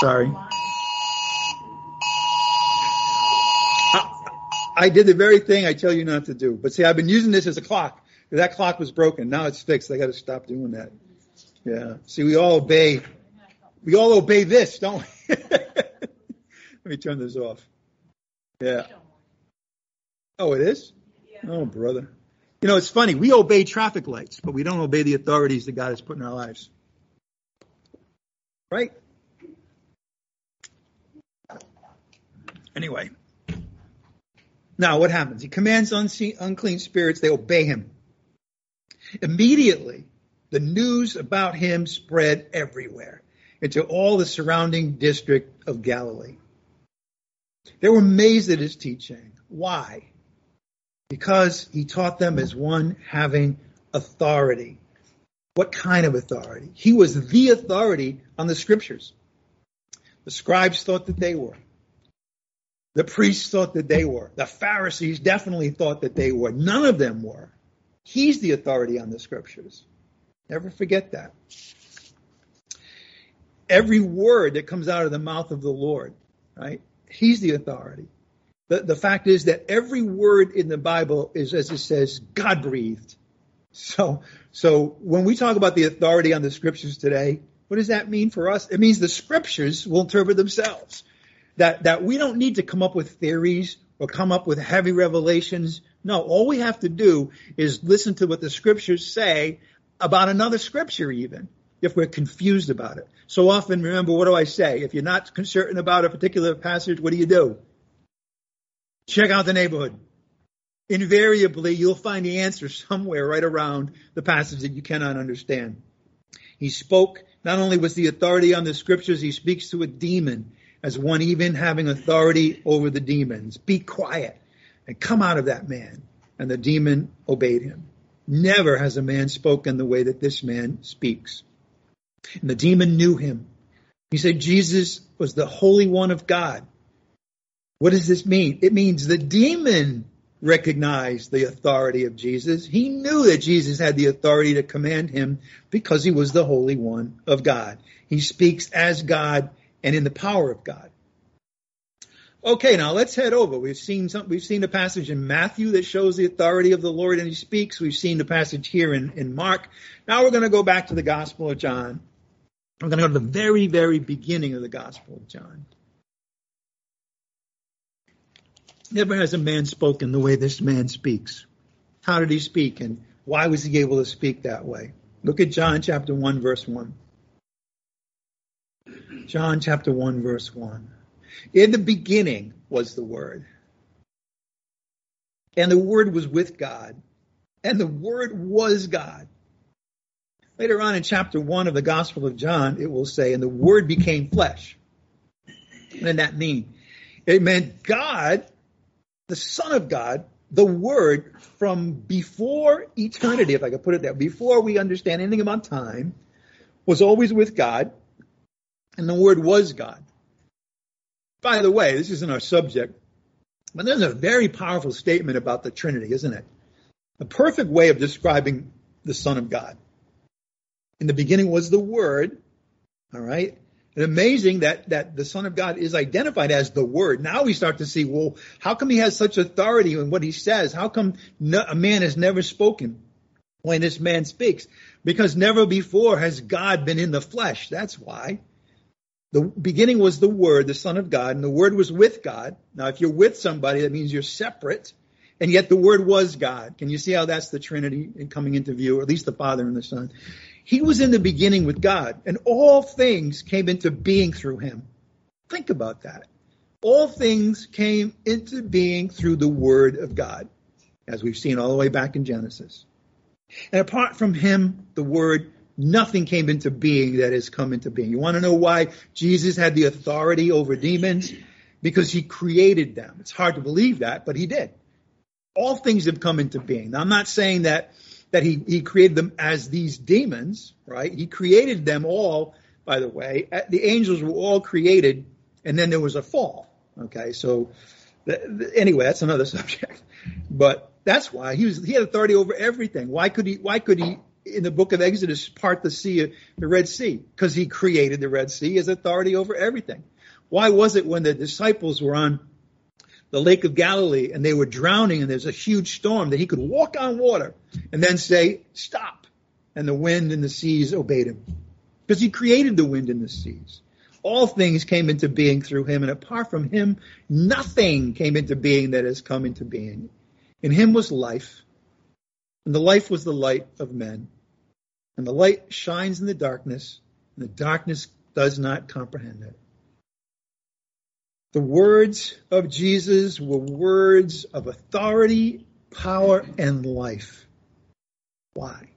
Sorry. I, did the very thing I tell you not to do. But see, I've been using this as a clock. That clock was broken. Now it's fixed. I got to stop doing that. Yeah. See, we all obey. We all obey this, don't we? Let me turn this off. Yeah. Oh, it is? Oh, brother. You know, it's funny. We obey traffic lights, but we don't obey the authorities that God has put in our lives. Right? Anyway. Now, what happens? He commands unseen, unclean spirits, they obey him. Immediately, the news about him spread everywhere into all the surrounding district of Galilee. They were amazed at his teaching. Why? because he taught them as one having authority. What kind of authority? He was the authority on the scriptures. The scribes thought that they were. The priests thought that they were. The Pharisees definitely thought that they were. None of them were. He's the authority on the scriptures. Never forget that. Every word that comes out of the mouth of the Lord, right? He's the authority. The, the fact is that every word in the Bible is, as it says, God breathed. So, so when we talk about the authority on the scriptures today, what does that mean for us? It means the scriptures will interpret themselves. That, that we don't need to come up with theories or come up with heavy revelations. No, all we have to do is listen to what the scriptures say about another scripture even, if we're confused about it. So often, remember, what do I say? If you're not certain about a particular passage, what do you do? Check out the neighborhood. invariably you'll find the answer somewhere right around the passage that you cannot understand. He spoke, not only was the authority on the scriptures, he speaks to a demon as one even having authority over the demons. Be quiet and come out of that man. And the demon obeyed him. Never has a man spoken the way that this man speaks. And the demon knew him. He said Jesus was the Holy One of God. What does this mean? It means the demon recognized the authority of Jesus. He knew that Jesus had the authority to command him because he was the Holy One of God. He speaks as God and in the power of God. Okay, now let's head over. We've seen some, we've seen a passage in Matthew that shows the authority of the Lord and he speaks. We've seen the passage here in, in Mark. Now we're going to go back to the Gospel of John. We're going to go to the very, very beginning of the Gospel of John. Never has a man spoken the way this man speaks. How did he speak and why was he able to speak that way? Look at John chapter 1 verse 1. John chapter 1 verse 1. In the beginning was the Word. And the Word was with God. And the Word was God. Later on in chapter 1 of the Gospel of John, it will say, and the Word became flesh. What did that mean? It meant God, the Son of God, the Word from before eternity, if I could put it there, before we understand anything about time, was always with God, and the Word was God. By the way, this isn't our subject, but there's a very powerful statement about the Trinity, isn't it? A perfect way of describing the Son of God. In the beginning was the Word, all right? And amazing that, that the Son of God is identified as the Word. Now we start to see, well, how come he has such authority in what he says? How come no, a man has never spoken when this man speaks? Because never before has God been in the flesh. That's why. The beginning was the Word, the Son of God, and the Word was with God. Now, if you're with somebody, that means you're separate, and yet the Word was God. Can you see how that's the Trinity coming into view, or at least the Father and the Son? He was in the beginning with God, and all things came into being through him. Think about that. All things came into being through the Word of God, as we've seen all the way back in Genesis. And apart from him, the Word nothing came into being that has come into being. You want to know why Jesus had the authority over demons? Because he created them. It's hard to believe that, but he did. All things have come into being. Now, I'm not saying that that he, he created them as these demons, right? He created them all, by the way. Uh, the angels were all created, and then there was a fall. Okay, so anyway, that's another subject. But that's why he was he had authority over everything. Why could he why could he in the book of Exodus part the sea, the Red Sea, because he created the Red Sea as authority over everything. Why was it when the disciples were on the Lake of Galilee and they were drowning and there's a huge storm that he could walk on water and then say, stop. And the wind and the seas obeyed him because he created the wind and the seas. All things came into being through him and apart from him, nothing came into being that has come into being. In him was life and the life was the light of men. And the light shines in the darkness, and the darkness does not comprehend it. The words of Jesus were words of authority, power, and life. Why?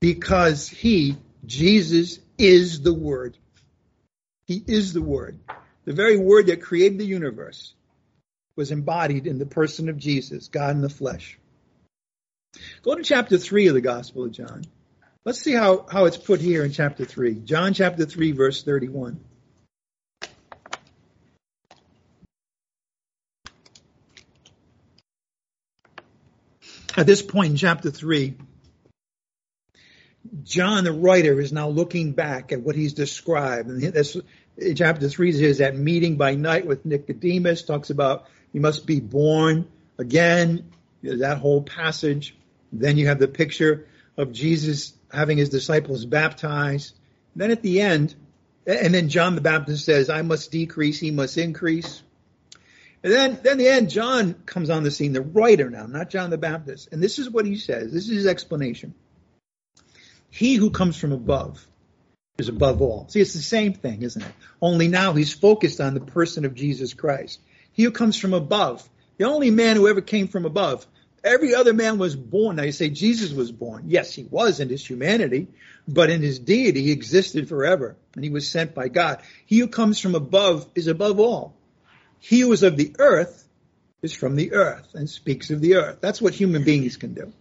Because he, Jesus, is the Word. He is the Word. The very Word that created the universe was embodied in the person of Jesus, God in the flesh. Go to chapter 3 of the Gospel of John. Let's see how, how it's put here in chapter 3. John chapter 3, verse 31. At this point in chapter 3, John, the writer, is now looking back at what he's described. And this, chapter 3 is that meeting by night with Nicodemus, talks about he must be born again. That whole passage. Then you have the picture of Jesus having his disciples baptized. Then at the end, and then John the Baptist says, I must decrease, he must increase. And then, then the end, John comes on the scene, the writer now, not John the Baptist. And this is what he says. This is his explanation. He who comes from above is above all. See, it's the same thing, isn't it? Only now he's focused on the person of Jesus Christ. He who comes from above, the only man who ever came from above, Every other man was born. Now you say Jesus was born. Yes, he was in his humanity, but in his deity, he existed forever and he was sent by God. He who comes from above is above all. He who is of the earth is from the earth and speaks of the earth. That's what human beings can do.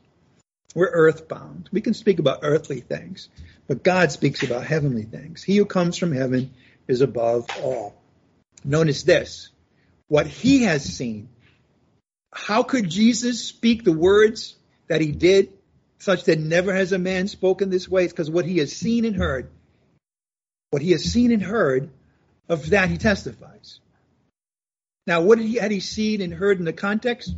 We're earthbound. We can speak about earthly things, but God speaks about heavenly things. He who comes from heaven is above all. Notice this what he has seen. How could Jesus speak the words that he did, such that never has a man spoken this way? It's because what he has seen and heard, what he has seen and heard, of that he testifies. Now, what he, had he seen and heard in the context?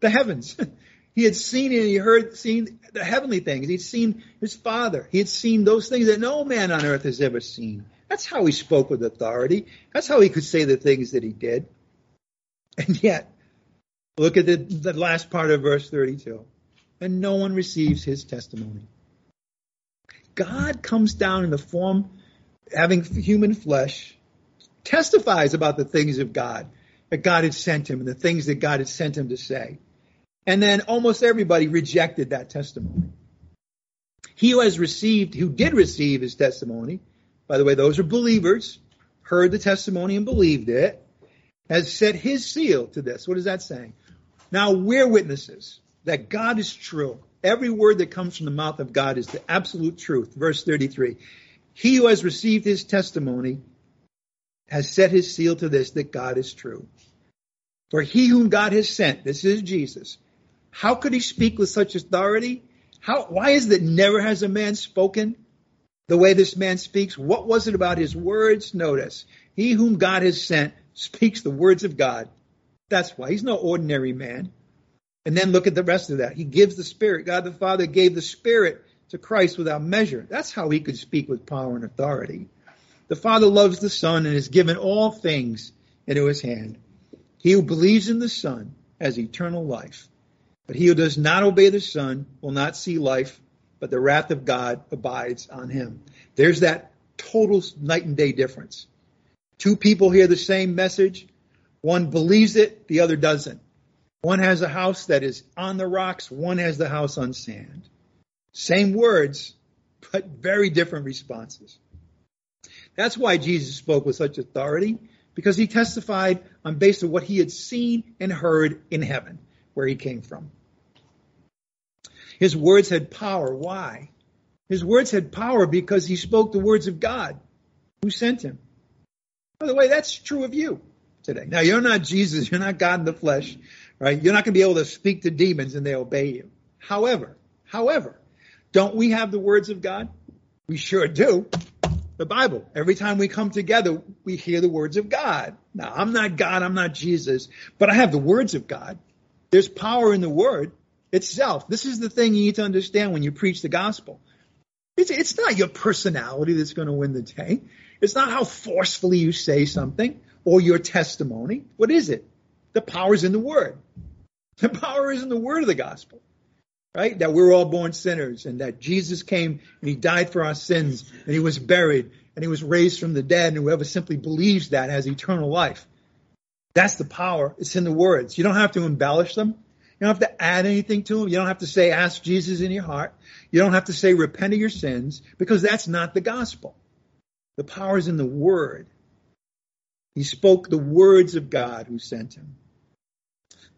The heavens. he had seen and he heard, seen the heavenly things. He'd seen his father. He had seen those things that no man on earth has ever seen. That's how he spoke with authority. That's how he could say the things that he did. And yet, look at the, the last part of verse 32. And no one receives his testimony. God comes down in the form, having human flesh, testifies about the things of God that God had sent him and the things that God had sent him to say. And then almost everybody rejected that testimony. He who has received, who did receive his testimony, by the way, those are believers, heard the testimony and believed it, has set his seal to this. What is that saying? Now we're witnesses that God is true. Every word that comes from the mouth of God is the absolute truth. Verse 33. He who has received his testimony has set his seal to this, that God is true. For he whom God has sent, this is Jesus, how could he speak with such authority? How, why is it never has a man spoken the way this man speaks? What was it about his words? Notice, he whom God has sent speaks the words of God. That's why he's no ordinary man. And then look at the rest of that. He gives the Spirit. God the Father gave the Spirit to Christ without measure. That's how he could speak with power and authority. The Father loves the Son and has given all things into his hand. He who believes in the Son has eternal life. But he who does not obey the Son will not see life, but the wrath of God abides on him. There's that total night and day difference. Two people hear the same message. One believes it, the other doesn't. One has a house that is on the rocks, one has the house on sand. Same words, but very different responses. That's why Jesus spoke with such authority, because he testified on basis of what he had seen and heard in heaven, where he came from. His words had power. Why? His words had power because he spoke the words of God who sent him. By the way, that's true of you today. Now, you're not Jesus. You're not God in the flesh, right? You're not going to be able to speak to demons and they obey you. However, however, don't we have the words of God? We sure do. The Bible. Every time we come together, we hear the words of God. Now, I'm not God. I'm not Jesus, but I have the words of God. There's power in the word itself. This is the thing you need to understand when you preach the gospel. It's, it's not your personality that's going to win the day. It's not how forcefully you say something or your testimony. What is it? The power is in the word. The power is in the word of the gospel, right? That we're all born sinners and that Jesus came and he died for our sins and he was buried and he was raised from the dead and whoever simply believes that has eternal life. That's the power. It's in the words. You don't have to embellish them. You don't have to add anything to them. You don't have to say, ask Jesus in your heart. You don't have to say, repent of your sins, because that's not the gospel. The power is in the word. He spoke the words of God who sent him.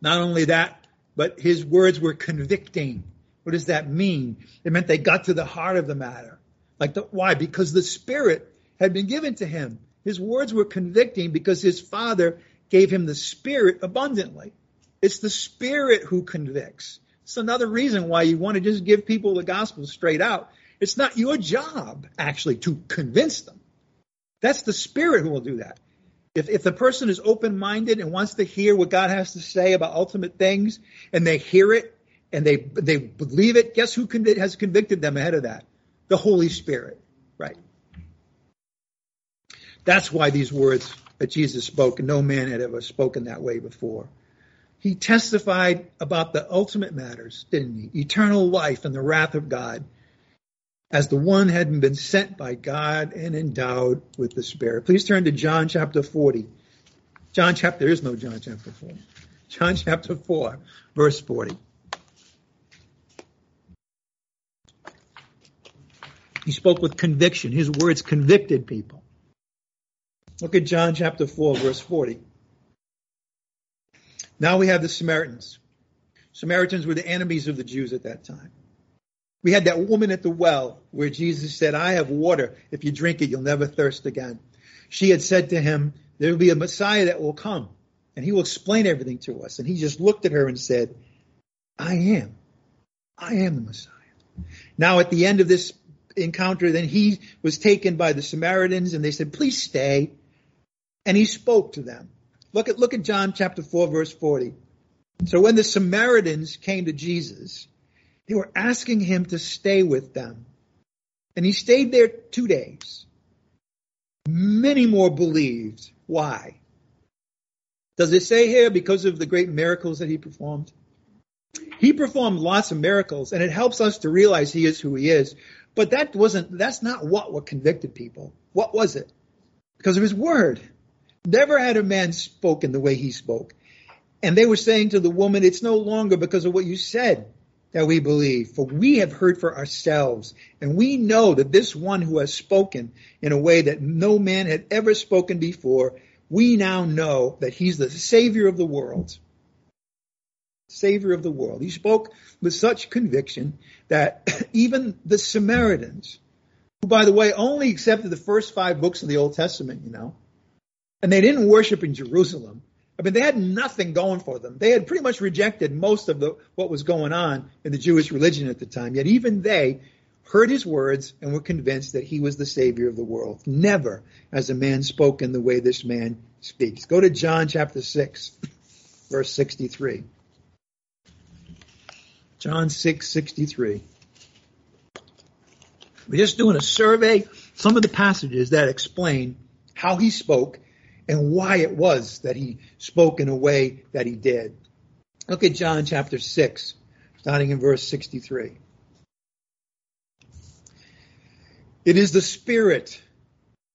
Not only that, but his words were convicting. What does that mean? It meant they got to the heart of the matter. Like the, why? Because the Spirit had been given to him. His words were convicting because his Father gave him the Spirit abundantly. It's the Spirit who convicts. It's another reason why you want to just give people the gospel straight out. It's not your job, actually, to convince them. That's the Spirit who will do that. If, if the person is open minded and wants to hear what God has to say about ultimate things, and they hear it and they they believe it, guess who has convicted them ahead of that? The Holy Spirit, right? That's why these words that Jesus spoke, no man had ever spoken that way before. He testified about the ultimate matters, didn't he? Eternal life and the wrath of God as the one hadn't been sent by God and endowed with the Spirit. Please turn to John chapter 40. John chapter, there is no John chapter 4. John chapter 4, verse 40. He spoke with conviction. His words convicted people. Look at John chapter 4, verse 40. Now we have the Samaritans. Samaritans were the enemies of the Jews at that time. We had that woman at the well where Jesus said, I have water. If you drink it, you'll never thirst again. She had said to him, There will be a Messiah that will come, and he will explain everything to us. And he just looked at her and said, I am. I am the Messiah. Now, at the end of this encounter, then he was taken by the Samaritans, and they said, Please stay. And he spoke to them. Look at, look at John chapter 4, verse 40. So when the Samaritans came to Jesus, they were asking him to stay with them. And he stayed there two days. Many more believed. Why? Does it say here because of the great miracles that he performed? He performed lots of miracles, and it helps us to realize he is who he is. But that wasn't, that's not what what convicted people. What was it? Because of his word. Never had a man spoken the way he spoke. And they were saying to the woman, it's no longer because of what you said that we believe, for we have heard for ourselves, and we know that this one who has spoken in a way that no man had ever spoken before, we now know that he's the Savior of the world. Savior of the world. He spoke with such conviction that even the Samaritans, who, by the way, only accepted the first five books of the Old Testament, you know, and they didn't worship in Jerusalem, I mean, they had nothing going for them. They had pretty much rejected most of the, what was going on in the Jewish religion at the time. Yet even they heard his words and were convinced that he was the savior of the world. Never has a man spoken the way this man speaks. Go to John chapter 6, verse 63. John 6, 63. We're just doing a survey, some of the passages that explain how he spoke and why it was that he spoke in a way that he did. Look at John chapter 6, starting in verse 63. It is the Spirit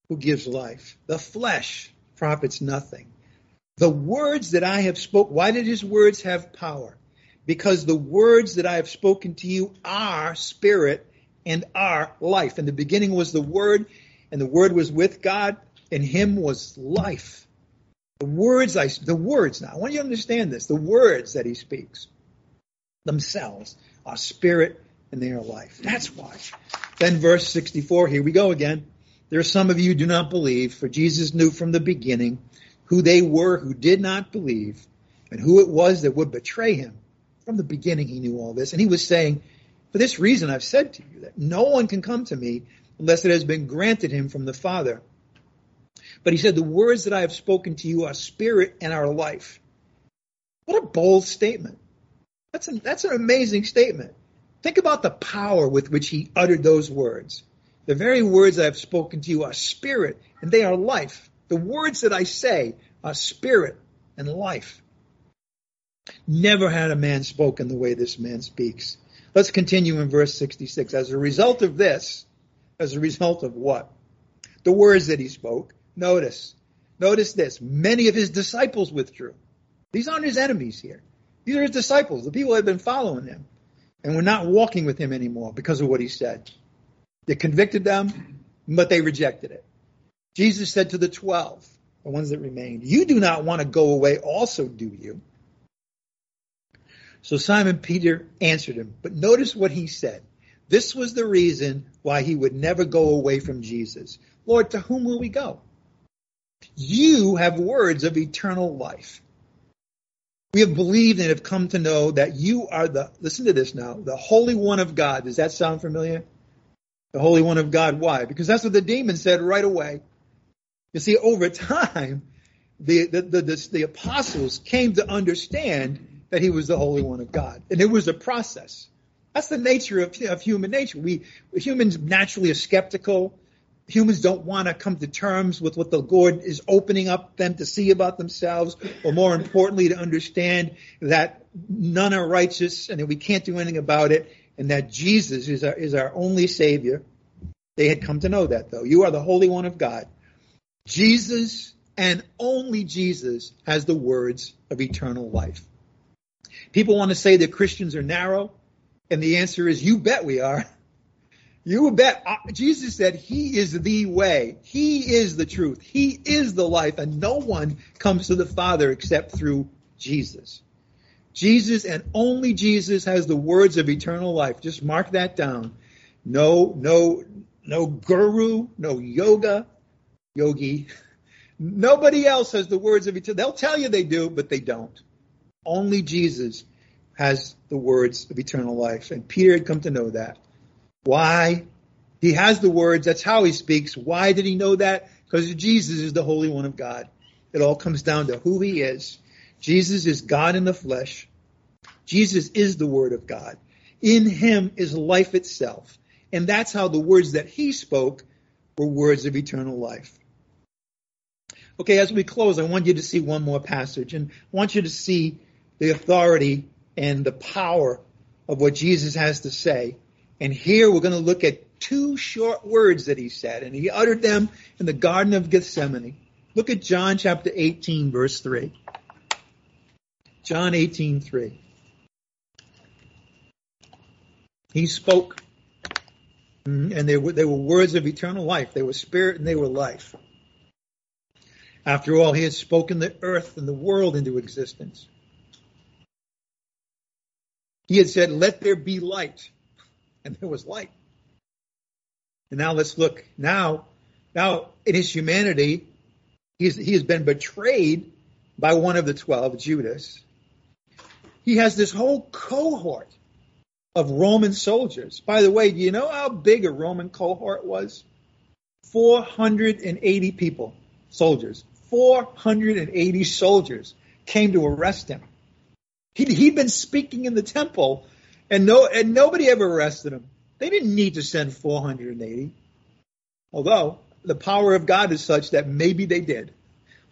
who gives life. The flesh profits nothing. The words that I have spoken, why did his words have power? Because the words that I have spoken to you are spirit and are life. In the beginning was the Word, and the Word was with God, in him was life. The words I, the words now, I want you to understand this. The words that he speaks themselves are spirit and they are life. That's why. Then verse 64, here we go again. There are some of you who do not believe, for Jesus knew from the beginning who they were who did not believe and who it was that would betray him. From the beginning, he knew all this. And he was saying, For this reason, I've said to you that no one can come to me unless it has been granted him from the Father. But he said, The words that I have spoken to you are spirit and are life. What a bold statement. That's an, that's an amazing statement. Think about the power with which he uttered those words. The very words I have spoken to you are spirit and they are life. The words that I say are spirit and life. Never had a man spoken the way this man speaks. Let's continue in verse 66. As a result of this, as a result of what? The words that he spoke, Notice, notice this. Many of his disciples withdrew. These aren't his enemies here. These are his disciples, the people who had been following him and were not walking with him anymore because of what he said. They convicted them, but they rejected it. Jesus said to the twelve, the ones that remained, You do not want to go away also, do you? So Simon Peter answered him, but notice what he said. This was the reason why he would never go away from Jesus. Lord, to whom will we go? You have words of eternal life. We have believed and have come to know that you are the, listen to this now, the Holy One of God. Does that sound familiar? The Holy One of God. Why? Because that's what the demon said right away. You see, over time, the, the, the, the, the apostles came to understand that he was the Holy One of God. And it was a process. That's the nature of, of human nature. We humans naturally are skeptical humans don't want to come to terms with what the Lord is opening up them to see about themselves, or more importantly, to understand that none are righteous and that we can't do anything about it, and that Jesus is our, is our only Savior. They had come to know that, though. You are the Holy One of God. Jesus and only Jesus has the words of eternal life. People want to say that Christians are narrow, and the answer is, you bet we are. You bet. Uh, Jesus said he is the way. He is the truth. He is the life. And no one comes to the Father except through Jesus. Jesus and only Jesus has the words of eternal life. Just mark that down. No, no, no guru, no yoga, yogi. Nobody else has the words of eternal. Life. They'll tell you they do, but they don't. Only Jesus has the words of eternal life. And Peter had come to know that. Why? He has the words. That's how he speaks. Why did he know that? Because Jesus is the Holy One of God. It all comes down to who he is. Jesus is God in the flesh. Jesus is the Word of God. In him is life itself. And that's how the words that he spoke were words of eternal life. Okay, as we close, I want you to see one more passage and I want you to see the authority and the power of what Jesus has to say and here we're going to look at two short words that he said, and he uttered them in the Garden of Gethsemane. Look at John chapter 18, verse 3. John 18, 3. He spoke, mm, and they were, they were words of eternal life. They were spirit and they were life. After all, he had spoken the earth and the world into existence. He had said, Let there be light and there was light. And now let's look now, now in his humanity, he's, he has been betrayed by one of the 12, Judas. He has this whole cohort of Roman soldiers. By the way, do you know how big a Roman cohort was? 480 people, soldiers. 480 soldiers came to arrest him. He'd, he'd been speaking in the temple and no, and nobody ever arrested him. They didn't need to send 480. Although the power of God is such that maybe they did.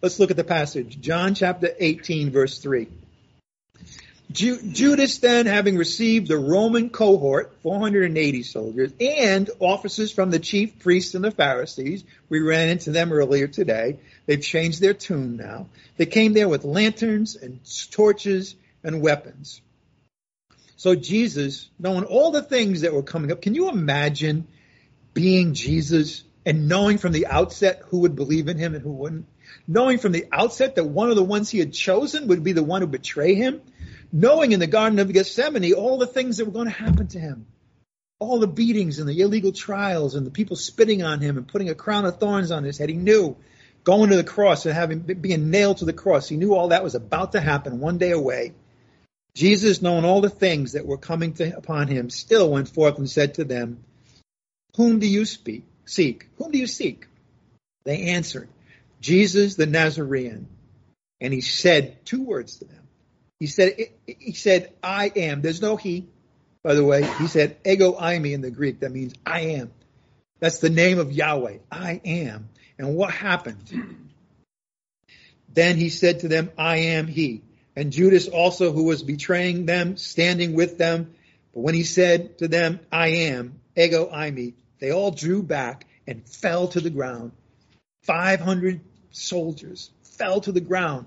Let's look at the passage. John chapter 18 verse 3. Ju- Judas then, having received the Roman cohort, 480 soldiers, and officers from the chief priests and the Pharisees, we ran into them earlier today. They've changed their tune now. They came there with lanterns and torches and weapons. So Jesus, knowing all the things that were coming up, can you imagine being Jesus and knowing from the outset who would believe in him and who wouldn't? Knowing from the outset that one of the ones he had chosen would be the one who betray him? Knowing in the Garden of Gethsemane all the things that were going to happen to him. All the beatings and the illegal trials and the people spitting on him and putting a crown of thorns on his head. He knew going to the cross and having being nailed to the cross. He knew all that was about to happen one day away. Jesus, knowing all the things that were coming to, upon him, still went forth and said to them, Whom do you speak? Seek. Whom do you seek? They answered, Jesus the Nazarene. And he said two words to them. He said, he said, I am. There's no he, by the way. He said, ego eimi in the Greek. That means I am. That's the name of Yahweh. I am. And what happened? Then he said to them, I am he and Judas also, who was betraying them, standing with them. But when he said to them, I am, ego eimi, they all drew back and fell to the ground. 500 soldiers fell to the ground.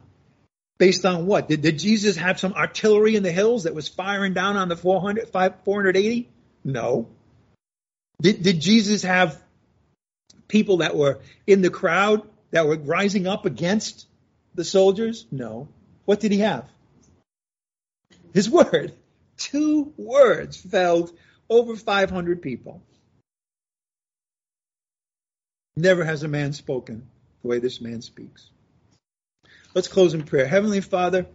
Based on what? Did, did Jesus have some artillery in the hills that was firing down on the 400, 480? No. Did, did Jesus have people that were in the crowd that were rising up against the soldiers? No. What did he have? His word. Two words felled over 500 people. Never has a man spoken the way this man speaks. Let's close in prayer. Heavenly Father,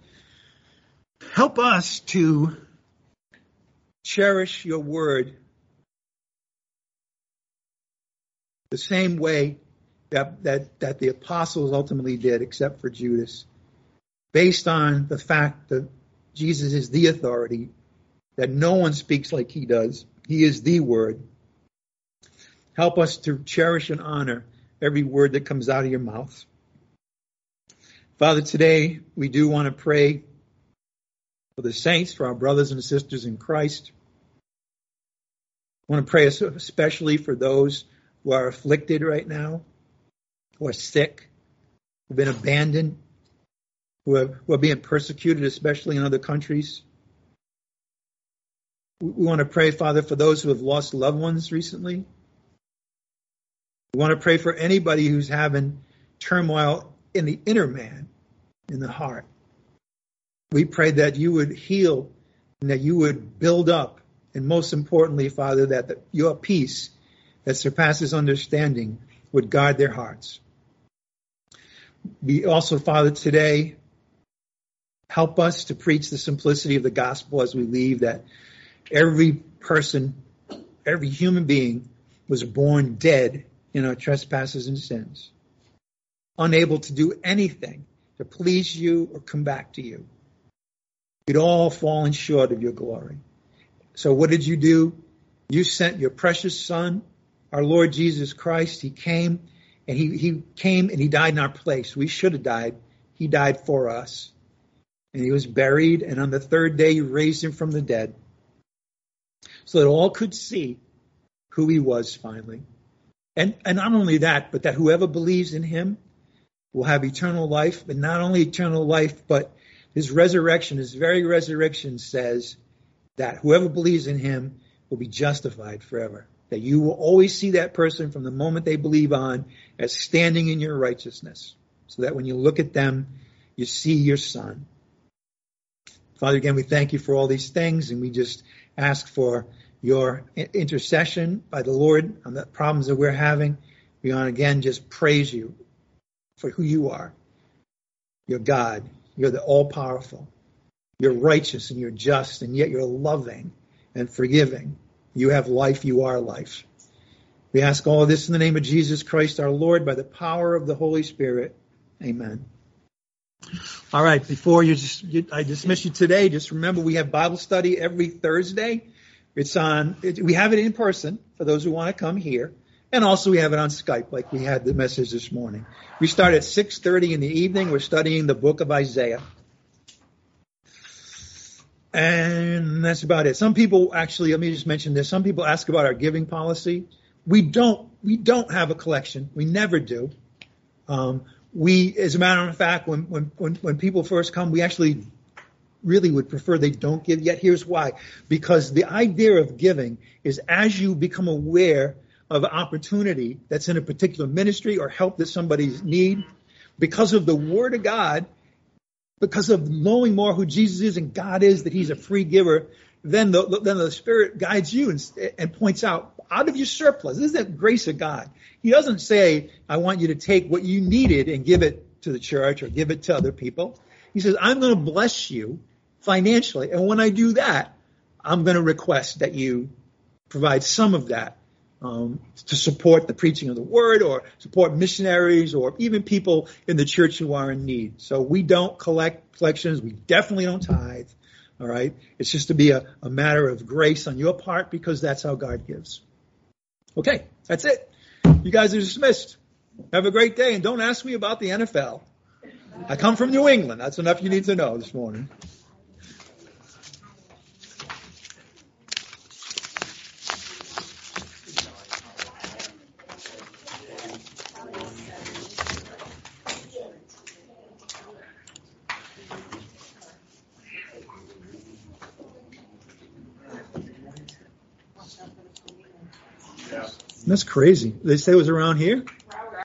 help us to cherish your word the same way that, that, that the apostles ultimately did, except for Judas based on the fact that Jesus is the authority, that no one speaks like he does. He is the word. Help us to cherish and honor every word that comes out of your mouth. Father, today we do want to pray for the saints, for our brothers and sisters in Christ. I want to pray especially for those who are afflicted right now, who are sick, who've been abandoned, who are, who are being persecuted, especially in other countries. We want to pray, Father, for those who have lost loved ones recently. We want to pray for anybody who's having turmoil in the inner man, in the heart. We pray that you would heal and that you would build up. And most importantly, Father, that the, your peace that surpasses understanding would guard their hearts. We also, Father, today help us to preach the simplicity of the gospel as we leave that every person, every human being was born dead in our trespasses and sins, unable to do anything to please you or come back to you. We'd all fallen short of your glory. So what did you do? You sent your precious son, our Lord Jesus Christ. He came and he, he came and he died in our place. We should have died. He died for us. And he was buried. And on the third day, you raised him from the dead so that all could see who he was finally. And, and not only that, but that whoever believes in him will have eternal life, but not only eternal life, but his resurrection, his very resurrection says that whoever believes in him will be justified forever. That you will always see that person from the moment they believe on as standing in your righteousness. So that when you look at them, you see your son. Father, again, we thank you for all these things and we just ask for your intercession by the Lord on the problems that we're having. We want again just praise you for who you are. You're God. You're the all powerful. You're righteous and you're just, and yet you're loving and forgiving. You have life. You are life. We ask all this in the name of Jesus Christ our Lord by the power of the Holy Spirit. Amen. All right, before you just, you, I dismiss you today, just remember we have Bible study every Thursday. It's on, it, we have it in person for those who want to come here. And also we have it on Skype, like we had the message this morning. We start at 6.30 in the evening. We're studying the book of Isaiah. And that's about it. Some people actually, let me just mention this. Some people ask about our giving policy. We don't, we don't have a collection. We never do. Um, we, as a matter of fact, when, when, when, when people first come, we actually really would prefer they don't give. Yet here's why. Because the idea of giving is as you become aware of opportunity that's in a particular ministry or help that somebody's need because of the word of God, because of knowing more who Jesus is and God is, that he's a free giver, then the, then the Spirit guides you and, and points out out of your surplus. This is the grace of God. He doesn't say, I want you to take what you needed and give it to the church or give it to other people. He says, I'm going to bless you financially. And when I do that, I'm going to request that you provide some of that um, to support the preaching of the word or support missionaries or even people in the church who are in need. So we don't collect collections. We definitely don't tithe. All right. It's just to be a, a matter of grace on your part because that's how God gives. Okay. That's it. You guys are dismissed. Have a great day and don't ask me about the NFL. I come from New England. That's enough you need to know this morning. That's crazy. They say it was around here?